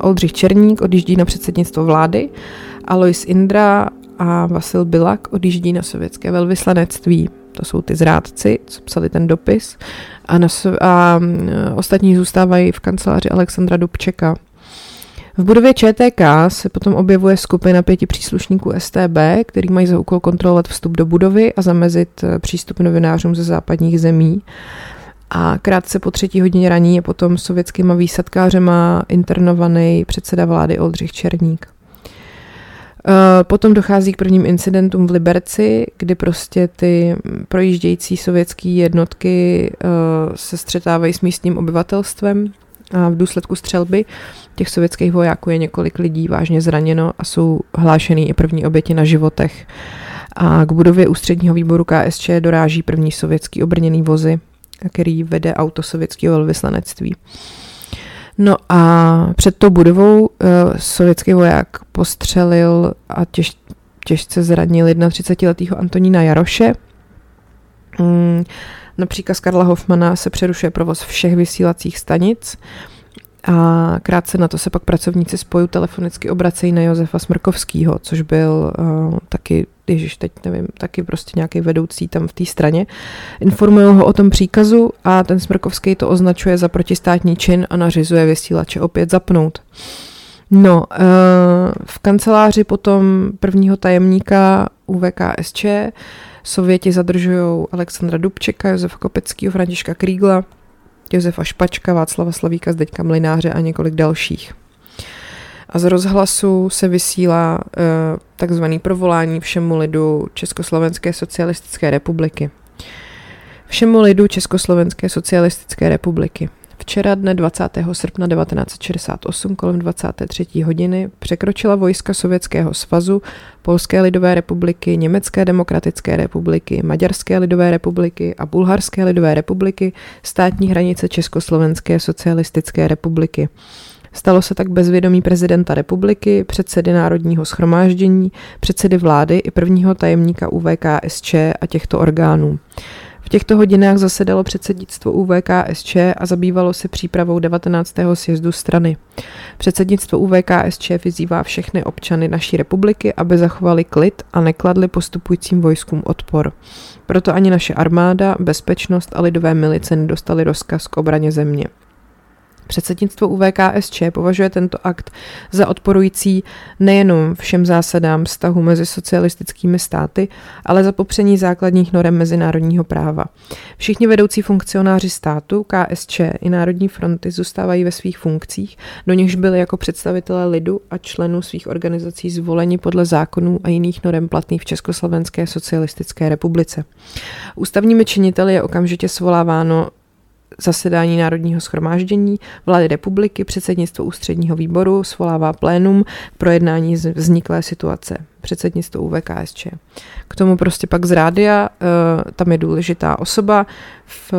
Oldřich Černík odjíždí na předsednictvo vlády Alois Indra a Vasil Bilak odjíždí na sovětské velvyslanectví. To jsou ty zrádci, co psali ten dopis. A, na, a ostatní zůstávají v kanceláři Alexandra Dubčeka. V budově ČTK se potom objevuje skupina pěti příslušníků STB, který mají za úkol kontrolovat vstup do budovy a zamezit eh, přístup novinářům ze západních zemí. A krátce po třetí hodině raní je potom sovětskýma výsadkářema internovaný předseda vlády Oldřich Černík. Eh, potom dochází k prvním incidentům v Liberci, kdy prostě ty projíždějící sovětské jednotky eh, se střetávají s místním obyvatelstvem a v důsledku střelby těch sovětských vojáků je několik lidí vážně zraněno a jsou hlášený i první oběti na životech. A k budově ústředního výboru KSČ doráží první sovětský obrněný vozy, který vede auto sovětského velvyslanectví. No a před tou budovou uh, sovětský voják postřelil a těž, těžce zranil 31-letého Antonína Jaroše. Mm, na příkaz Karla Hoffmana se přerušuje provoz všech vysílacích stanic a krátce na to se pak pracovníci spoju telefonicky obracejí na Josefa Smrkovského, což byl uh, taky, ježiš, teď nevím, taky prostě nějaký vedoucí tam v té straně. Informují ho o tom příkazu a ten Smrkovský to označuje za protistátní čin a nařizuje vysílače opět zapnout. No, uh, v kanceláři potom prvního tajemníka UVKSČ Sověti zadržují Alexandra Dubčeka, Josefa Kopeckého, Františka Krígla, Josefa Špačka, Václava Slavíka, Zdeďka Mlináře a několik dalších. A z rozhlasu se vysílá e, takzvaný provolání všemu lidu Československé socialistické republiky. Všemu lidu Československé socialistické republiky. Včera dne 20. srpna 1968 kolem 23. hodiny překročila vojska Sovětského svazu, Polské lidové republiky, Německé demokratické republiky, Maďarské lidové republiky a Bulharské lidové republiky státní hranice Československé socialistické republiky. Stalo se tak bez vědomí prezidenta republiky, předsedy Národního schromáždění, předsedy vlády i prvního tajemníka UVKSČ a těchto orgánů. V těchto hodinách zasedalo předsednictvo UVKSČ a zabývalo se přípravou 19. sjezdu strany. Předsednictvo UVKSČ vyzývá všechny občany naší republiky, aby zachovali klid a nekladli postupujícím vojskům odpor. Proto ani naše armáda, bezpečnost a lidové milice nedostali rozkaz k obraně země. Předsednictvo UVKSČ považuje tento akt za odporující nejenom všem zásadám vztahu mezi socialistickými státy, ale za popření základních norem mezinárodního práva. Všichni vedoucí funkcionáři státu, KSČ i Národní fronty zůstávají ve svých funkcích, do nichž byli jako představitelé lidu a členů svých organizací zvoleni podle zákonů a jiných norem platných v Československé socialistické republice. Ústavními činiteli je okamžitě svoláváno zasedání Národního schromáždění vlády republiky, předsednictvo ústředního výboru svolává plénum pro jednání vzniklé situace, předsednictvo UVKSČ. K tomu prostě pak z rádia, eh, tam je důležitá osoba, v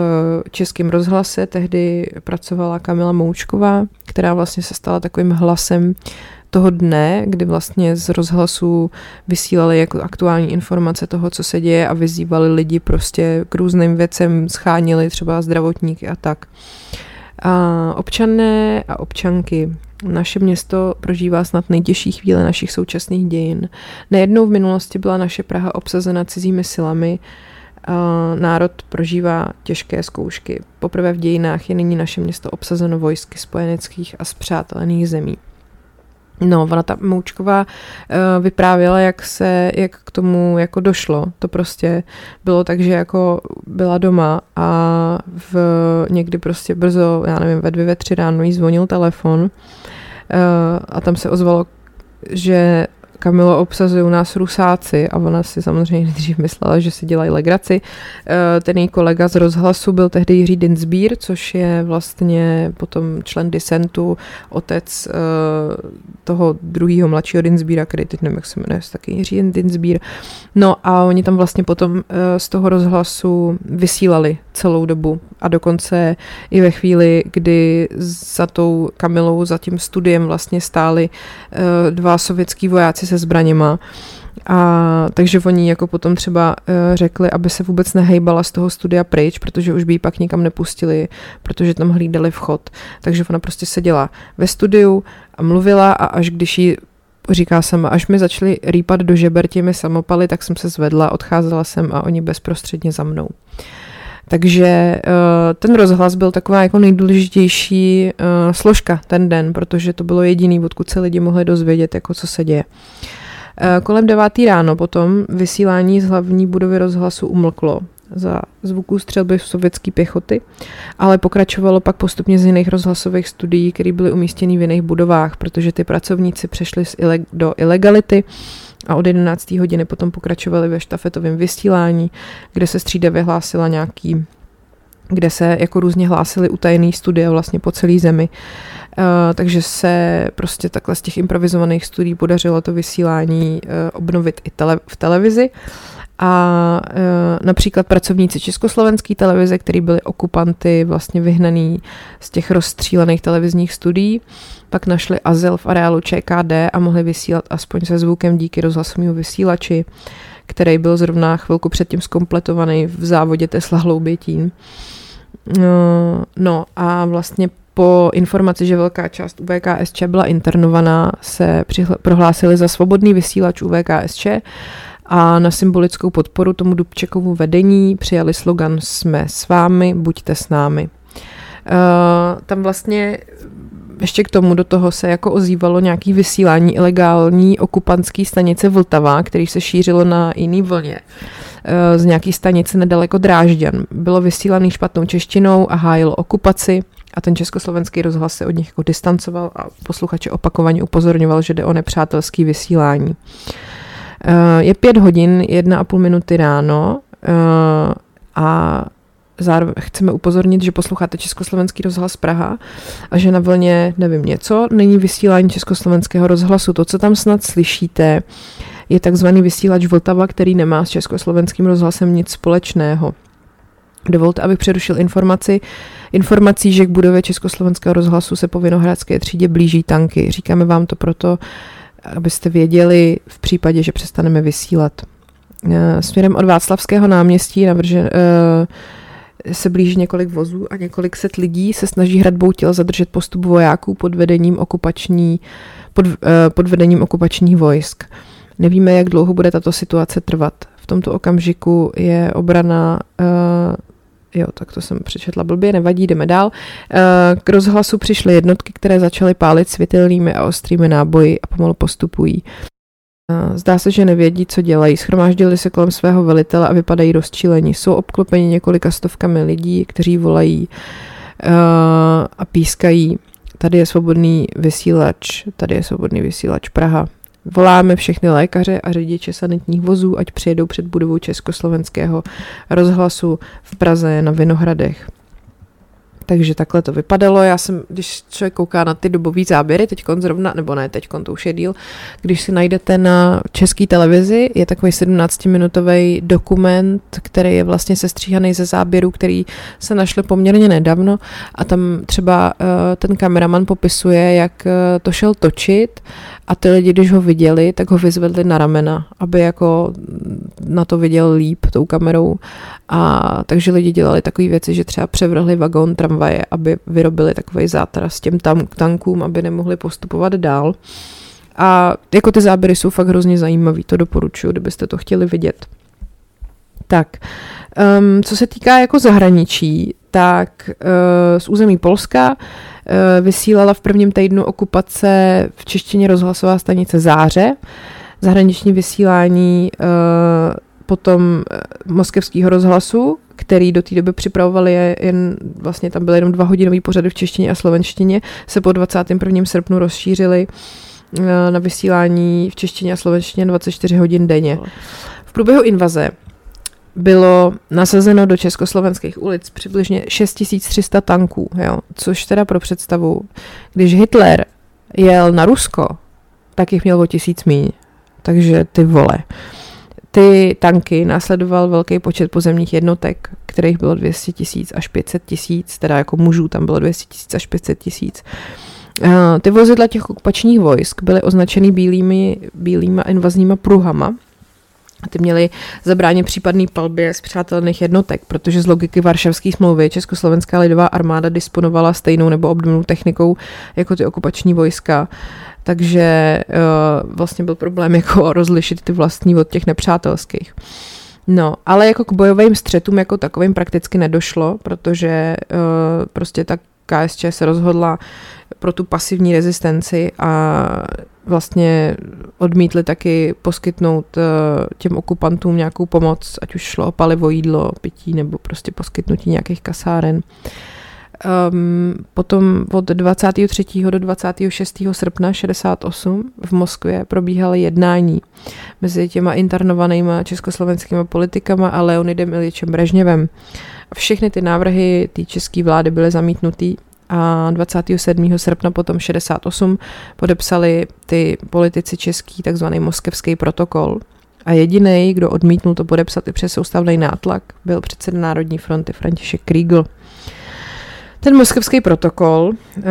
českém rozhlase tehdy pracovala Kamila Moučková, která vlastně se stala takovým hlasem toho dne, kdy vlastně z rozhlasu vysílali jako aktuální informace toho, co se děje a vyzývali lidi prostě k různým věcem, schánili třeba zdravotníky a tak. A občané a občanky naše město prožívá snad nejtěžší chvíle našich současných dějin. Nejednou v minulosti byla naše Praha obsazena cizími silami, národ prožívá těžké zkoušky. Poprvé v dějinách je nyní naše město obsazeno vojsky spojeneckých a zpřátelených zemí. No, ona ta Moučková uh, vyprávěla, jak se, jak k tomu jako došlo. To prostě bylo tak, že jako byla doma a v někdy prostě brzo, já nevím, ve dvě, ve tři ráno jí zvonil telefon uh, a tam se ozvalo, že Kamilo, obsazují nás rusáci a ona si samozřejmě nejdřív myslela, že si dělají legraci. Eh, ten její kolega z rozhlasu byl tehdy Jiří Dinsbír, což je vlastně potom člen disentu, otec eh, toho druhého mladšího Dinsbíra, který teď nevím, jak se jmenuje, taky Jiří Dinsbír. No a oni tam vlastně potom eh, z toho rozhlasu vysílali celou dobu a dokonce i ve chvíli, kdy za tou Kamilou, za tím studiem vlastně stáli dva sovětský vojáci se zbraněma. A takže oni jako potom třeba uh, řekli, aby se vůbec nehejbala z toho studia pryč, protože už by ji pak nikam nepustili, protože tam hlídali vchod. Takže ona prostě seděla ve studiu a mluvila a až když jí říká sama, až mi začali rýpat do žeber těmi samopaly, tak jsem se zvedla, odcházela jsem a oni bezprostředně za mnou. Takže uh, ten rozhlas byl taková jako nejdůležitější uh, složka ten den, protože to bylo jediný, odkud se lidi mohli dozvědět, jako co se děje. Uh, kolem 9. ráno potom vysílání z hlavní budovy rozhlasu umlklo za zvuků střelby sovětské pěchoty, ale pokračovalo pak postupně z jiných rozhlasových studií, které byly umístěny v jiných budovách, protože ty pracovníci přešli do ilegality a od 11. hodiny potom pokračovali ve štafetovém vysílání, kde se střída vyhlásila nějaký kde se jako různě hlásily utajený studia vlastně po celé zemi. Uh, takže se prostě takhle z těch improvizovaných studií podařilo to vysílání uh, obnovit i tele, v televizi. A uh, například pracovníci Československé televize, který byli okupanty vlastně vyhnaný z těch rozstřílených televizních studií, pak našli azyl v areálu ČKD a mohli vysílat aspoň se zvukem díky rozhlasovému vysílači, který byl zrovna chvilku předtím zkompletovaný v závodě Tesla Hloubětín. No, no a vlastně po informaci, že velká část UVKSČ byla internovaná, se přihl- prohlásili za svobodný vysílač UVKSČ a na symbolickou podporu tomu Dubčekovu vedení přijali slogan Jsme s vámi, buďte s námi. Uh, tam vlastně ještě k tomu do toho se jako ozývalo nějaký vysílání ilegální okupantské stanice Vltava, který se šířilo na jiný vlně eh, z nějaký stanice nedaleko Drážďan. Bylo vysílaný špatnou češtinou a hájilo okupaci a ten československý rozhlas se od nich jako distancoval a posluchače opakovaně upozorňoval, že jde o nepřátelský vysílání. Eh, je pět hodin, jedna a půl minuty ráno eh, a zároveň chceme upozornit, že posloucháte Československý rozhlas Praha a že na vlně, nevím něco, není vysílání Československého rozhlasu. To, co tam snad slyšíte, je takzvaný vysílač Vltava, který nemá s Československým rozhlasem nic společného. Dovolte, abych přerušil informaci. Informací, že k budově Československého rozhlasu se po Vinohradské třídě blíží tanky. Říkáme vám to proto, abyste věděli v případě, že přestaneme vysílat. Eh, směrem od Václavského náměstí navržen, eh, se blíží několik vozů a několik set lidí se snaží hradbou těl zadržet postup vojáků pod vedením, okupační, pod, eh, pod vedením okupačních vojsk. Nevíme, jak dlouho bude tato situace trvat. V tomto okamžiku je obrana Jo, tak to jsem přečetla blbě, nevadí, jdeme dál. K rozhlasu přišly jednotky, které začaly pálit světelnými a ostrými náboji a pomalu postupují. Zdá se, že nevědí, co dělají. Schromáždili se kolem svého velitele a vypadají rozčílení. Jsou obklopeni několika stovkami lidí, kteří volají uh, a pískají. Tady je svobodný vysílač, tady je svobodný vysílač Praha. Voláme všechny lékaře a řidiče sanitních vozů, ať přijedou před budovou Československého rozhlasu v Praze na Vinohradech. Takže takhle to vypadalo. Já jsem, když člověk kouká na ty dobové záběry, teď zrovna, nebo ne, teď to už je díl, když si najdete na české televizi, je takový 17-minutový dokument, který je vlastně sestříhaný ze záběrů, který se našli poměrně nedávno a tam třeba uh, ten kameraman popisuje, jak uh, to šel točit a ty lidi, když ho viděli, tak ho vyzvedli na ramena, aby jako na to viděl líp tou kamerou. A takže lidi dělali takové věci, že třeba převrhli vagón tramvaje, aby vyrobili takový zátras těm tam, tankům, aby nemohli postupovat dál. A jako ty záběry jsou fakt hrozně zajímavý, to doporučuji, kdybyste to chtěli vidět. Tak, um, co se týká jako zahraničí, tak uh, z území Polska uh, vysílala v prvním týdnu okupace v češtině rozhlasová stanice Záře, zahraniční vysílání uh, potom moskevského rozhlasu, který do té doby připravovali jen, vlastně tam byly jenom dva hodinový pořady v češtině a slovenštině, se po 21. srpnu rozšířili na vysílání v češtině a slovenštině 24 hodin denně. V průběhu invaze bylo nasazeno do československých ulic přibližně 6300 tanků, jo, což teda pro představu, když Hitler jel na Rusko, tak jich měl o tisíc míň. Takže ty vole. Ty tanky následoval velký počet pozemních jednotek, kterých bylo 200 tisíc až 500 tisíc, teda jako mužů tam bylo 200 tisíc až 500 tisíc. Ty vozidla těch okupačních vojsk byly označeny bílými, bílýma invazníma pruhama, ty měly zabránit případný palbě z přátelných jednotek, protože z logiky Varšavské smlouvy Československá lidová armáda disponovala stejnou nebo obdobnou technikou jako ty okupační vojska. Takže uh, vlastně byl problém jako rozlišit ty vlastní od těch nepřátelských. No, ale jako k bojovým střetům jako takovým prakticky nedošlo, protože uh, prostě ta KSČ se rozhodla pro tu pasivní rezistenci a vlastně odmítli taky poskytnout eh, těm okupantům nějakou pomoc, ať už šlo o palivo, jídlo, pití nebo prostě poskytnutí nějakých kasáren. Um, potom od 23. do 26. srpna 68 v Moskvě probíhaly jednání mezi těma internovanýma československými politikama a Leonidem Iličem Brežněvem. Všechny ty návrhy té české vlády byly zamítnuty a 27. srpna potom 68 podepsali ty politici český takzvaný moskevský protokol. A jediný, kdo odmítnul to podepsat i přes soustavný nátlak, byl předseda Národní fronty František Kriegel. Ten moskevský protokol uh,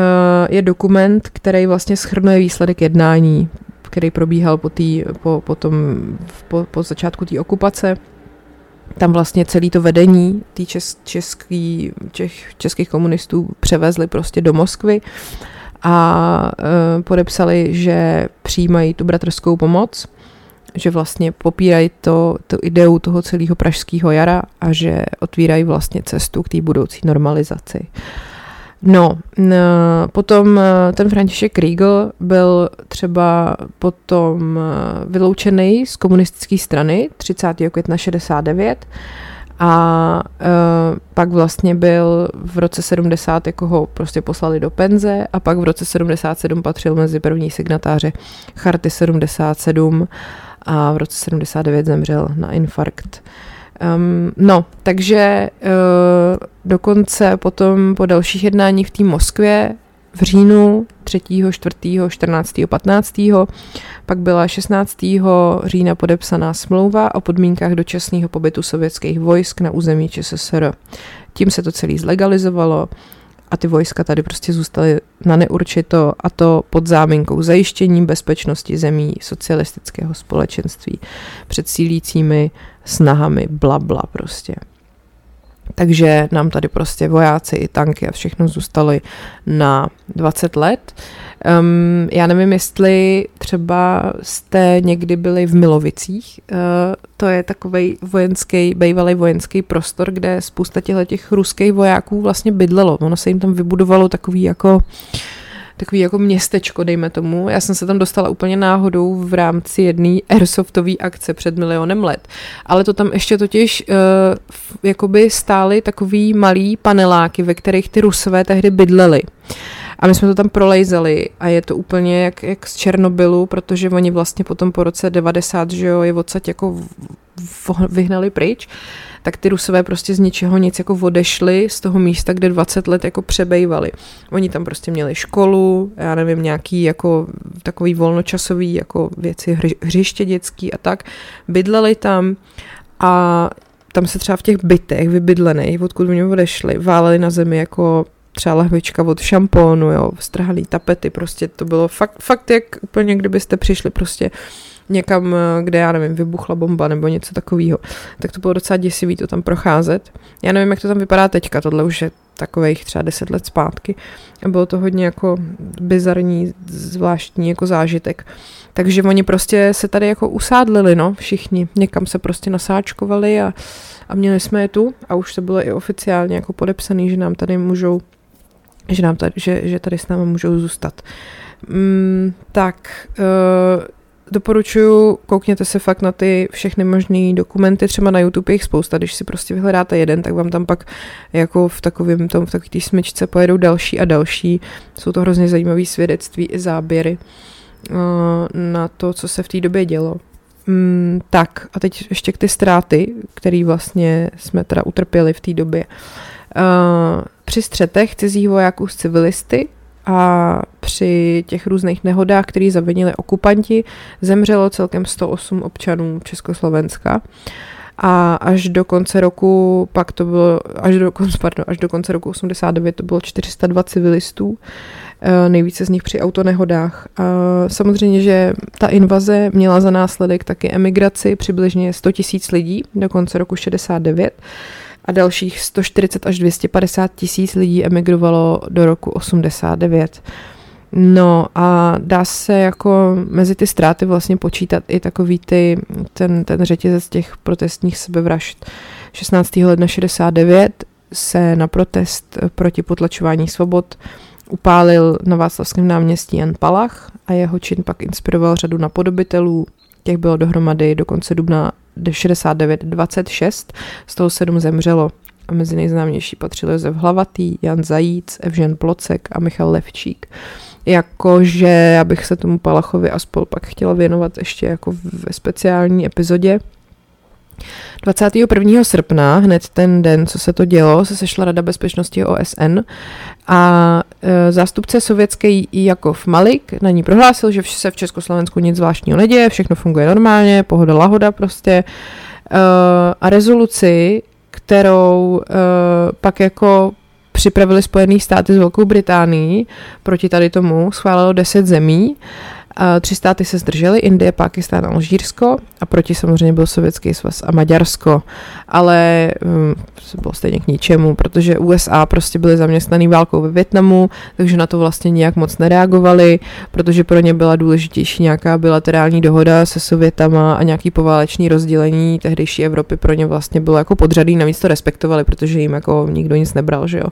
je dokument, který vlastně schrnuje výsledek jednání, který probíhal po, tý, po, po, tom, po, po začátku té okupace tam vlastně celý to vedení tý čes, český, těch českých komunistů převezli prostě do Moskvy a e, podepsali, že přijímají tu bratrskou pomoc, že vlastně popírají to, tu ideu toho celého pražského jara a že otvírají vlastně cestu k té budoucí normalizaci. No, potom eh, ten František Kriegel byl třeba potom eh, vyloučený z komunistické strany 30. května 69 a uh, pak vlastně byl v roce 70, jako ho prostě poslali do penze a pak v roce 77 patřil mezi první signatáře Charty 77 a v roce 79 zemřel na infarkt. Um, no, takže uh, dokonce potom po dalších jednání v té Moskvě v říjnu 3., 4., 14., 15. Pak byla 16. října podepsaná smlouva o podmínkách dočasného pobytu sovětských vojsk na území ČSSR. Tím se to celé zlegalizovalo a ty vojska tady prostě zůstaly na neurčito a to pod záminkou zajištění bezpečnosti zemí socialistického společenství před sílícími snahami bla bla prostě. Takže nám tady prostě vojáci i tanky a všechno zůstaly na 20 let. Um, já nevím, jestli třeba jste někdy byli v Milovicích. Uh, to je takový vojenský, bývalý vojenský prostor, kde spousta těch ruských vojáků vlastně bydlelo. Ono se jim tam vybudovalo takový jako takový jako městečko, dejme tomu. Já jsem se tam dostala úplně náhodou v rámci jedné airsoftové akce před milionem let. Ale to tam ještě totiž uh, jakoby stály takový malý paneláky, ve kterých ty rusové tehdy bydleli. A my jsme to tam prolejzali a je to úplně jak, jak z Černobylu, protože oni vlastně potom po roce 90, že jo, je odsaď jako vyhnali pryč tak ty Rusové prostě z ničeho nic jako odešli z toho místa, kde 20 let jako přebejvali. Oni tam prostě měli školu, já nevím, nějaký jako takový volnočasový jako věci, hřiště dětský a tak. Bydleli tam a tam se třeba v těch bytech vybydlených, odkud oni odešli, váleli na zemi jako třeba lahvička od šampónu, jo, strhalý tapety, prostě to bylo fakt, fakt jak úplně kdybyste přišli prostě někam, kde já nevím, vybuchla bomba nebo něco takového. Tak to bylo docela děsivý to tam procházet. Já nevím, jak to tam vypadá teďka, tohle už je takových třeba deset let zpátky. A bylo to hodně jako bizarní, zvláštní jako zážitek. Takže oni prostě se tady jako usádlili, no, všichni. Někam se prostě nasáčkovali a, a měli jsme je tu a už to bylo i oficiálně jako podepsaný, že nám tady můžou že, nám tady, že, že tady s námi můžou zůstat. Mm, tak, uh, doporučuju, koukněte se fakt na ty všechny možné dokumenty, třeba na YouTube je jich spousta, když si prostě vyhledáte jeden, tak vám tam pak jako v takovém tom, v takové smyčce pojedou další a další. Jsou to hrozně zajímavé svědectví i záběry uh, na to, co se v té době dělo. Mm, tak a teď ještě k ty ztráty, které vlastně jsme teda utrpěli v té době. Uh, při střetech cizích vojáků s civilisty a při těch různých nehodách, které zavinili okupanti, zemřelo celkem 108 občanů Československa. A až do konce roku, pak to bylo, až do, konce, pardon, až do konce roku 89 to bylo 402 civilistů, eh, nejvíce z nich při autonehodách. A samozřejmě, že ta invaze měla za následek taky emigraci přibližně 100 tisíc lidí do konce roku 69 a dalších 140 až 250 tisíc lidí emigrovalo do roku 89. No a dá se jako mezi ty ztráty vlastně počítat i takový ty, ten, ten řetězec těch protestních sebevražd. 16. ledna 69 se na protest proti potlačování svobod upálil na Václavském náměstí Jan Palach a jeho čin pak inspiroval řadu napodobitelů. Těch bylo dohromady do konce dubna 69 26, z toho sedm zemřelo a mezi nejznámější patřil Josef Hlavatý, Jan Zajíc, Evžen Plocek a Michal Levčík. Jakože já bych se tomu Palachovi a spol pak chtěla věnovat ještě jako ve speciální epizodě, 21. srpna, hned ten den, co se to dělo, se sešla Rada bezpečnosti OSN a e, zástupce sovětský Jakov Malik na ní prohlásil, že se v Československu nic zvláštního neděje, všechno funguje normálně, pohoda lahoda prostě. E, a rezoluci, kterou e, pak jako připravili Spojené státy s Velkou Británií proti tady tomu, schválilo 10 zemí. Tři státy se zdržely, Indie, Pakistán a Alžírsko a proti samozřejmě byl Sovětský svaz a Maďarsko, ale um, bylo stejně k ničemu, protože USA prostě byly zaměstnaný válkou ve Větnamu, takže na to vlastně nějak moc nereagovali, protože pro ně byla důležitější nějaká bilaterální dohoda se Sovětama a nějaký poválečný rozdělení tehdejší Evropy pro ně vlastně bylo jako podřadý, navíc to respektovali, protože jim jako nikdo nic nebral, že jo.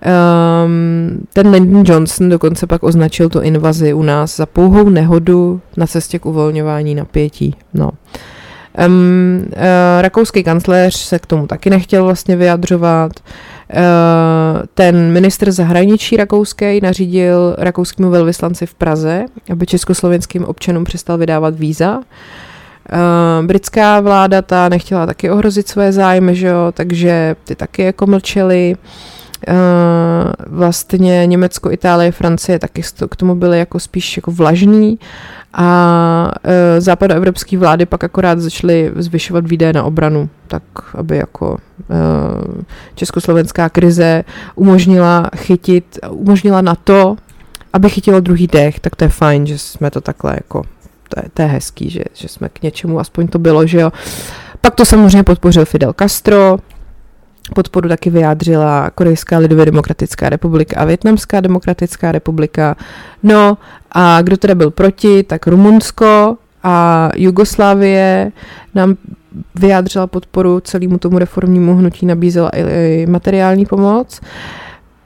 Um, ten Lyndon Johnson dokonce pak označil tu invazi u nás za pouhou nehodu na cestě k uvolňování napětí. No. Um, uh, rakouský kancléř se k tomu taky nechtěl vlastně vyjadřovat. Uh, ten ministr zahraničí rakouský nařídil rakouskému velvyslanci v Praze, aby československým občanům přestal vydávat víza. Uh, britská vláda ta nechtěla taky ohrozit své zájmy, že jo, takže ty taky jako mlčeli. Uh, vlastně Německo, Itálie, Francie taky k tomu byly jako spíš jako vlažný a e, západoevropské vlády pak akorát začaly zvyšovat výdaje na obranu, tak aby jako e, československá krize umožnila chytit, umožnila na to, aby chytilo druhý dech, tak to je fajn, že jsme to takhle jako, to je, to je hezký, že, že jsme k něčemu, aspoň to bylo, že jo. Pak to samozřejmě podpořil Fidel Castro, Podporu taky vyjádřila Korejská lidově demokratická republika a Větnamská demokratická republika. No a kdo teda byl proti, tak Rumunsko a Jugoslávie nám vyjádřila podporu celému tomu reformnímu hnutí, nabízela i materiální pomoc.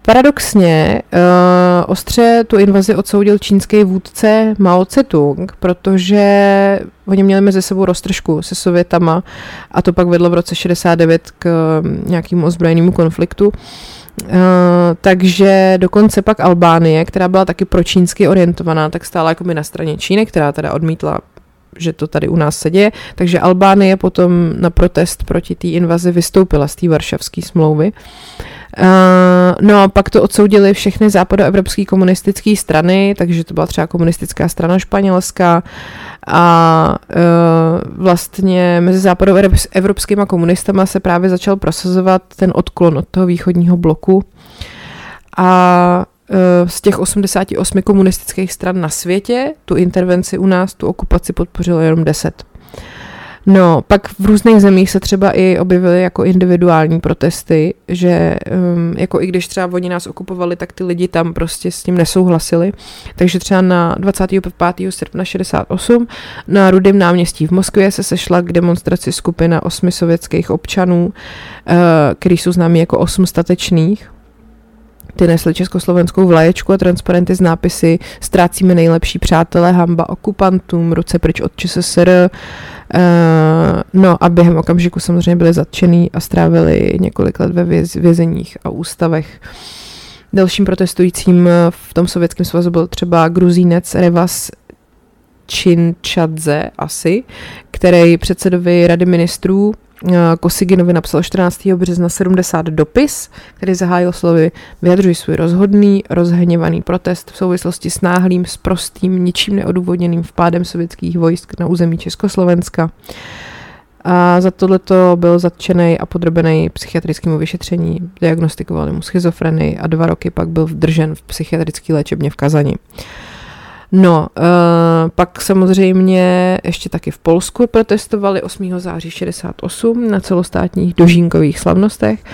Paradoxně uh, ostře tu invazi odsoudil čínský vůdce Mao Tse-tung, protože oni měli mezi sebou roztržku se Sovětama a to pak vedlo v roce 69 k mm, nějakému ozbrojenému konfliktu. Uh, takže dokonce pak Albánie, která byla taky pročínsky orientovaná, tak stála jako by na straně Číny, která teda odmítla že to tady u nás se děje. Takže Albánie potom na protest proti té invazi vystoupila z té varšavské smlouvy. Uh, Uh, no a pak to odsoudili všechny západoevropské komunistické strany, takže to byla třeba komunistická strana španělská a uh, vlastně mezi západoevropskými komunistama se právě začal prosazovat ten odklon od toho východního bloku a uh, z těch 88 komunistických stran na světě tu intervenci u nás, tu okupaci podpořilo jenom 10. No, pak v různých zemích se třeba i objevily jako individuální protesty, že um, jako i když třeba oni nás okupovali, tak ty lidi tam prostě s tím nesouhlasili. Takže třeba na 25. srpna 68 na Rudém náměstí v Moskvě se sešla k demonstraci skupina osmi sovětských občanů, uh, který jsou známí jako osm statečných. Ty nesly československou vlaječku a transparenty z nápisy Ztrácíme nejlepší přátelé, hamba okupantům, ruce pryč od ČSSR, Uh, no a během okamžiku samozřejmě byli zatčený a strávili několik let ve věz, vězeních a ústavech. Dalším protestujícím v tom sovětském svazu byl třeba gruzínec Revas Činčadze asi, který předsedovi rady ministrů Eh, Kosiginovi napsal 14. března 70 dopis, který zahájil slovy vyjadřují svůj rozhodný, rozhněvaný protest v souvislosti s náhlým, sprostým, ničím neodůvodněným vpádem sovětských vojsk na území Československa. A za tohleto byl zatčený a podrobený psychiatrickému vyšetření. Diagnostikovali mu schizofrenii a dva roky pak byl vdržen v psychiatrické léčebně v Kazani. No, uh, pak samozřejmě ještě taky v Polsku protestovali 8. září 68 na celostátních dožínkových slavnostech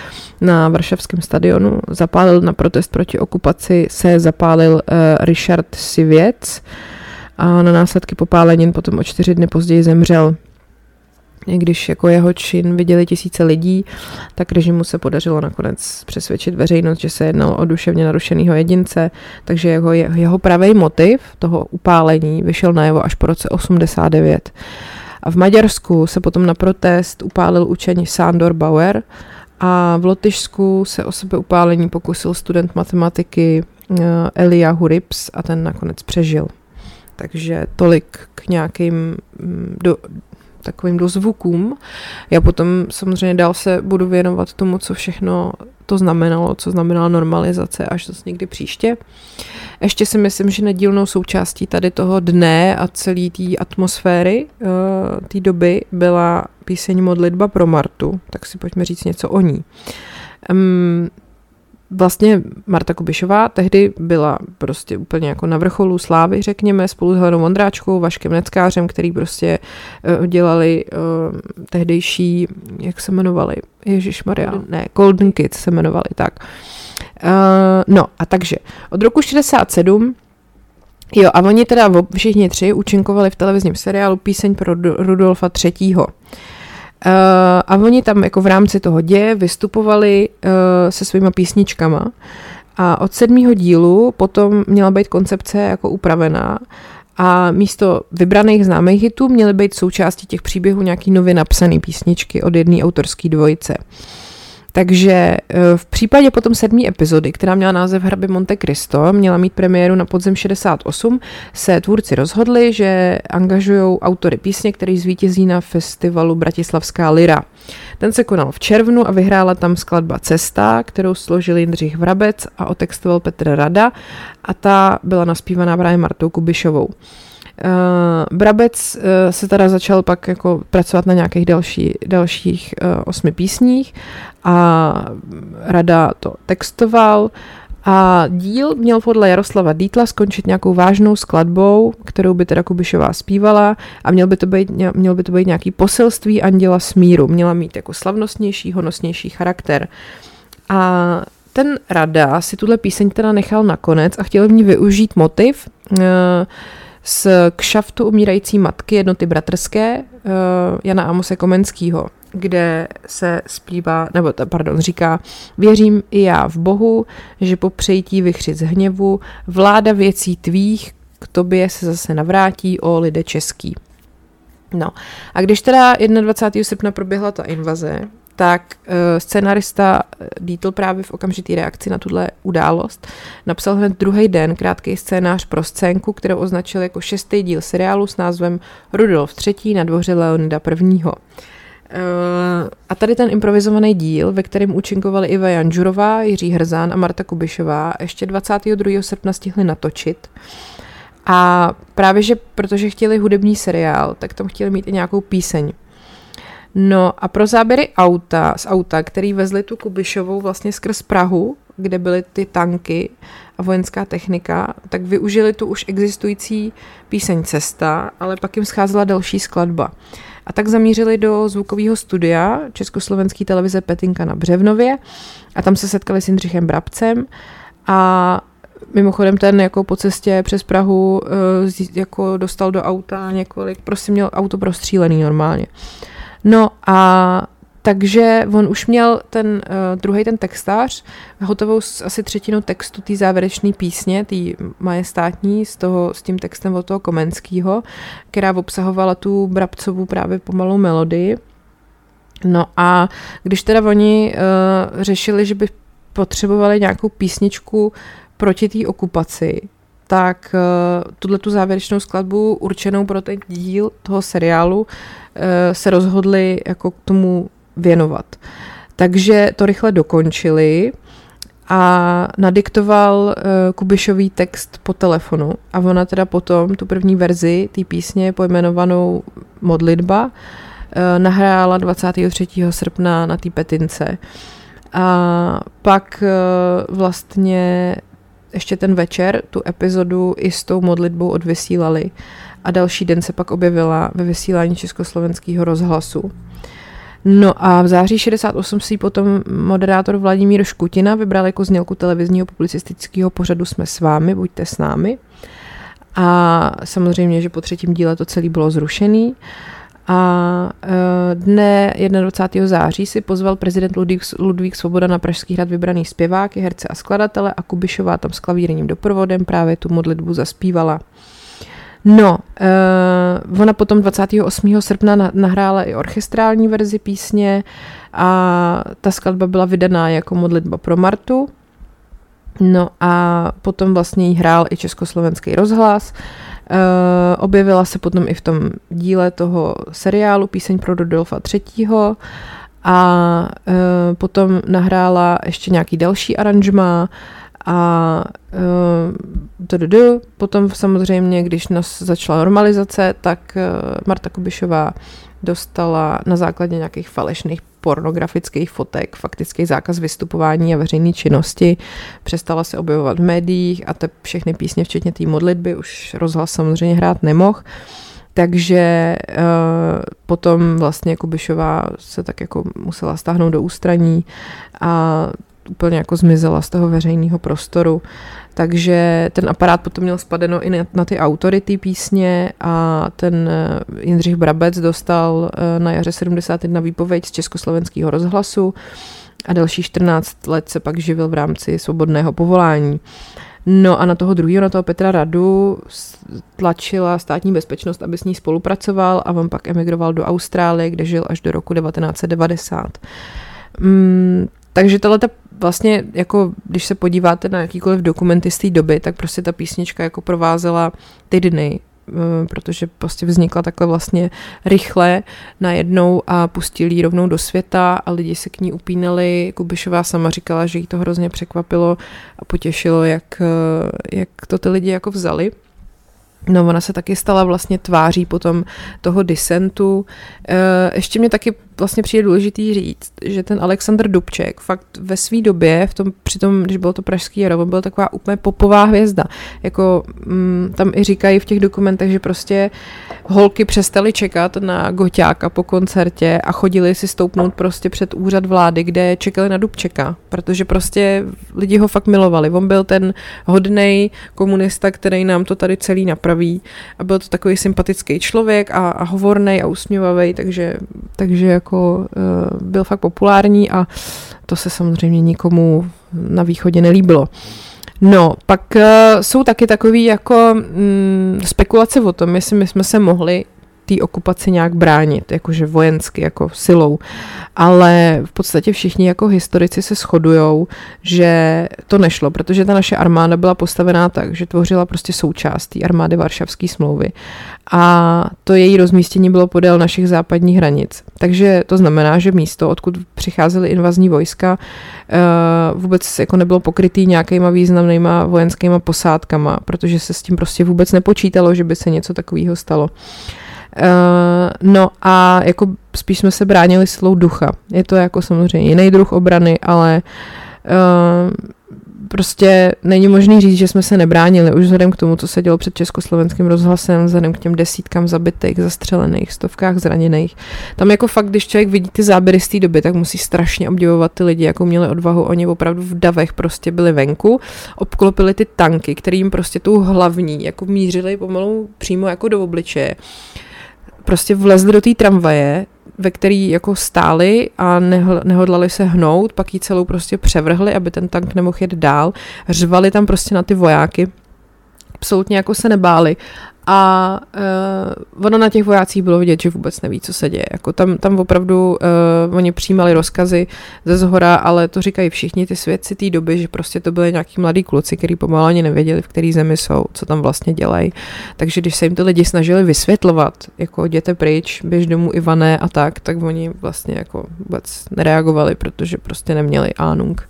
na Varšavském stadionu. Zapálil na protest proti okupaci se zapálil uh, Richard Sivěc a na následky popálenin potom o čtyři dny později zemřel když jako jeho čin viděli tisíce lidí, tak režimu se podařilo nakonec přesvědčit veřejnost, že se jednalo o duševně narušeného jedince, takže jeho, jeho pravý motiv toho upálení vyšel najevo až po roce 89. A v Maďarsku se potom na protest upálil učení Sándor Bauer a v Lotyšsku se o sebe upálení pokusil student matematiky eh, Elia Hurips a ten nakonec přežil. Takže tolik k nějakým mm, do, takovým dozvukům. Já potom samozřejmě dál se budu věnovat tomu, co všechno to znamenalo, co znamenala normalizace až zase někdy příště. Ještě si myslím, že nedílnou součástí tady toho dne a celé té atmosféry uh, té doby byla píseň Modlitba pro Martu, tak si pojďme říct něco o ní. Um, Vlastně Marta Kubišová tehdy byla prostě úplně jako na vrcholu slávy, řekněme, spolu s Helenou Vondráčkou, Vaškem Neckářem, který prostě uh, dělali uh, tehdejší, jak se jmenovali, Ježíš Maria, ne, Golden Kids se jmenovali, tak. Uh, no a takže od roku 67 Jo, a oni teda všichni tři účinkovali v televizním seriálu Píseň pro Rudolfa III. Uh, a oni tam jako v rámci toho děje vystupovali uh, se svýma písničkama a od sedmého dílu potom měla být koncepce jako upravená a místo vybraných známých hitů měly být součástí těch příběhů nějaký nově napsané písničky od jedné autorské dvojice. Takže eh, v případě potom sedmé epizody, která měla název Hraby Monte Cristo, měla mít premiéru na podzem 68, se tvůrci rozhodli, že angažují autory písně, který zvítězí na festivalu Bratislavská Lira. Ten se konal v červnu a vyhrála tam skladba Cesta, kterou složil Jindřich Vrabec a otextoval Petr Rada a ta byla naspívaná právě Martou Kubišovou. Uh, Brabec uh, se teda začal pak jako pracovat na nějakých další, dalších uh, osmi písních a Rada to textoval a díl měl podle Jaroslava Dítla skončit nějakou vážnou skladbou, kterou by teda Kubišová zpívala a měl by to být, měl by to být nějaký poselství anděla smíru. Měla mít jako slavnostnější, honosnější charakter. A ten Rada si tuhle píseň teda nechal nakonec a chtěl v ní využít motiv, uh, z kšaftu umírající matky jednoty bratrské uh, Jana Amose Komenského, kde se zpívá, nebo pardon, říká, věřím i já v Bohu, že po přejítí vychřit z hněvu, vláda věcí tvých k tobě se zase navrátí o lidé český. No a když teda 21. srpna proběhla ta invaze, tak uh, scenarista eh, Dietl právě v okamžitý reakci na tuhle událost napsal hned druhý den krátký scénář pro scénku, kterou označil jako šestý díl seriálu s názvem Rudolf III. na dvoře Leonida I. Uh, a tady ten improvizovaný díl, ve kterém účinkovali Iva Janžurová, Jiří Hrzán a Marta Kubišová, ještě 22. srpna stihli natočit. A právě, že protože chtěli hudební seriál, tak tam chtěli mít i nějakou píseň. No a pro záběry auta, z auta, který vezli tu Kubišovou vlastně skrz Prahu, kde byly ty tanky a vojenská technika, tak využili tu už existující píseň Cesta, ale pak jim scházela další skladba. A tak zamířili do zvukového studia Československé televize Petinka na Břevnově a tam se setkali s Jindřichem Brabcem a Mimochodem ten jako po cestě přes Prahu eh, jako dostal do auta několik, prostě měl auto prostřílený normálně. No a takže on už měl ten uh, druhý ten textář hotovou s asi třetinu textu té závěrečné písně, té majestátní, s, toho, s tím textem od toho Komenského, která obsahovala tu Brabcovu právě pomalou melodii. No a když teda oni uh, řešili, že by potřebovali nějakou písničku proti té okupaci, tak uh, tuhle tu závěrečnou skladbu určenou pro ten díl toho seriálu se rozhodli jako k tomu věnovat. Takže to rychle dokončili a nadiktoval uh, Kubišový text po telefonu a ona teda potom tu první verzi té písně pojmenovanou Modlitba uh, nahrála 23. srpna na té petince. A pak vlastně ještě ten večer tu epizodu i s tou modlitbou odvysílali a další den se pak objevila ve vysílání československého rozhlasu. No a v září 68 si potom moderátor Vladimír Škutina vybral jako znělku televizního publicistického pořadu Jsme s vámi, buďte s námi. A samozřejmě, že po třetím díle to celé bylo zrušený. A e, dne 21. září si pozval prezident Ludvík, Ludvík Svoboda na Pražský hrad vybraný zpěváky, herce a skladatele a Kubišová tam s klavírním doprovodem právě tu modlitbu zaspívala. No, uh, ona potom 28. srpna nahrála i orchestrální verzi písně a ta skladba byla vydaná jako modlitba pro Martu. No a potom vlastně jí hrál i československý rozhlas. Uh, Uh, objevila se potom i v tom díle toho seriálu Píseň pro Rudolfa III. A uh, potom nahrála ještě nějaký další aranžma a uh, potom samozřejmě, když nás začala normalizace, tak uh, Marta Kubišová dostala na základě nějakých falešných pornografických fotek, faktický zákaz vystupování a veřejné činnosti, přestala se objevovat v médiích a te všechny písně, včetně té modlitby, už rozhlas samozřejmě hrát nemohl. Takže uh, potom vlastně Kubišová se tak jako musela stáhnout do ústraní a úplně jako zmizela z toho veřejného prostoru. Takže ten aparát potom měl spadeno i na, ty autory písně a ten eh, Jindřich Brabec dostal eh, na jaře 71 výpověď z československého rozhlasu a další 14 let se pak živil v rámci svobodného povolání. No a na toho druhého, na toho Petra Radu, tlačila státní bezpečnost, aby s ní spolupracoval a on pak emigroval do Austrálie, kde žil až do roku 1990. Mm, takže tohle vlastně, jako když se podíváte na jakýkoliv dokumenty z té doby, tak prostě ta písnička jako provázela ty dny, eh, protože prostě vznikla takhle vlastně rychle najednou a pustili ji rovnou do světa a lidi se k ní upínali. Kubišová sama říkala, že jí to hrozně překvapilo a potěšilo, jak, eh, jak to ty lidi jako vzali. No, ona se taky stala vlastně tváří potom toho disentu. Eh, ještě mě taky vlastně přijde důležitý říct, že ten Aleksandr Dubček fakt ve své době, v tom, při tom, když bylo to pražský jaro, byl taková úplně popová hvězda. Jako mm, tam i říkají v těch dokumentech, že prostě holky přestaly čekat na Goťáka po koncertě a chodili si stoupnout prostě před úřad vlády, kde čekali na Dubčeka, protože prostě lidi ho fakt milovali. On byl ten hodný komunista, který nám to tady celý napraví a byl to takový sympatický člověk a, a hovorný a usměvavý, takže, takže jako jako uh, byl fakt populární a to se samozřejmě nikomu na východě nelíbilo. No, pak uh, jsou taky takový jako mm, spekulace o tom, jestli my jsme se mohli té okupaci nějak bránit, jakože vojensky, jako silou. Ale v podstatě všichni jako historici se shodujou, že to nešlo, protože ta naše armáda byla postavená tak, že tvořila prostě součást té armády Varšavské smlouvy. A to její rozmístění bylo podél našich západních hranic. Takže to znamená, že místo, odkud přicházely invazní vojska, eh, vůbec jako nebylo pokrytý nějakýma významnýma vojenskýma posádkama, protože se s tím prostě vůbec nepočítalo, že by se něco takového stalo. Uh, no a jako spíš jsme se bránili silou ducha. Je to jako samozřejmě jiný druh obrany, ale uh, prostě není možný říct, že jsme se nebránili už vzhledem k tomu, co se dělo před československým rozhlasem, vzhledem k těm desítkám zabitých, zastřelených, stovkách zraněných. Tam jako fakt, když člověk vidí ty záběry z té doby, tak musí strašně obdivovat ty lidi, jako měli odvahu. Oni opravdu v davech prostě byli venku, obklopili ty tanky, kterým prostě tu hlavní jako mířili pomalu přímo jako do obličeje. Uh, prostě vlezli do té tramvaje, ve který jako stáli a nehodlali se hnout, pak ji celou prostě převrhli, aby ten tank nemohl jet dál. Řvali tam prostě na ty vojáky, absolutně jako se nebáli a uh, ono na těch vojácích bylo vidět, že vůbec neví, co se děje. Jako tam, tam opravdu uh, oni přijímali rozkazy ze zhora, ale to říkají všichni ty svědci té doby, že prostě to byly nějaký mladí kluci, kteří pomalu ani nevěděli, v které zemi jsou, co tam vlastně dělají. Takže když se jim ty lidi snažili vysvětlovat, jako jděte pryč, běž domů Ivané a tak, tak oni vlastně jako vůbec nereagovali, protože prostě neměli ánung,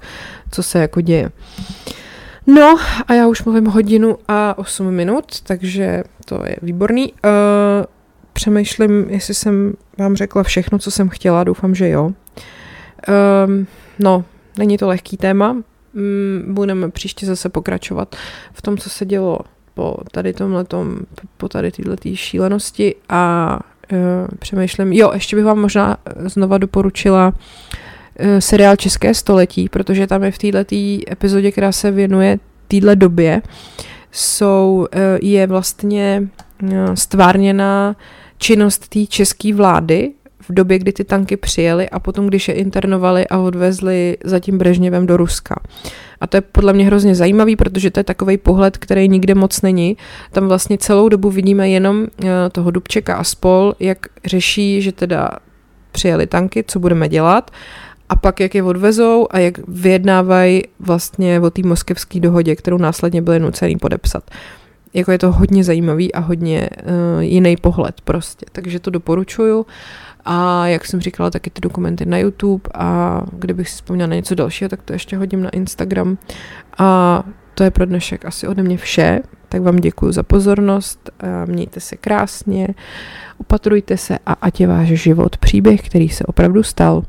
co se jako děje. Uh, No a já už mluvím hodinu a 8 minut, takže to je výborný. Uh, přemýšlím, jestli jsem vám řekla všechno, co jsem chtěla, doufám, že jo. Um, no, není to lehký téma, um, budeme příště zase pokračovat v tom, co se dělo po tady tomhletom, po tady této šílenosti a uh, přemýšlím, jo, ještě bych vám možná znova doporučila Eh, seriál České století, protože tam je v této epizodě, která se věnuje téhle době, jsou, eh, je vlastně eh, stvárněna činnost té české vlády v době, kdy ty tanky přijeli a potom, když je internovali a odvezli za tím Brežněvem do Ruska. A to je podle mě hrozně zajímavý, protože to je takový pohled, který nikde moc není. Tam vlastně celou dobu vidíme jenom toho Dubčeka a spol, jak řeší, že teda přijeli tanky, co budeme dělat a pak jak je odvezou a jak vyjednávají vlastně o té moskevské dohodě, kterou následně byli nucený podepsat. Jako je to hodně zajímavý a hodně uh, jiný pohled prostě, takže to doporučuju. A jak jsem říkala, taky ty dokumenty na YouTube a kdybych si vzpomněla na něco dalšího, tak to ještě hodím na Instagram. A to je pro dnešek asi ode mě vše, tak vám děkuji za pozornost, mějte se krásně, opatrujte se a ať je váš život příběh, který se opravdu stal.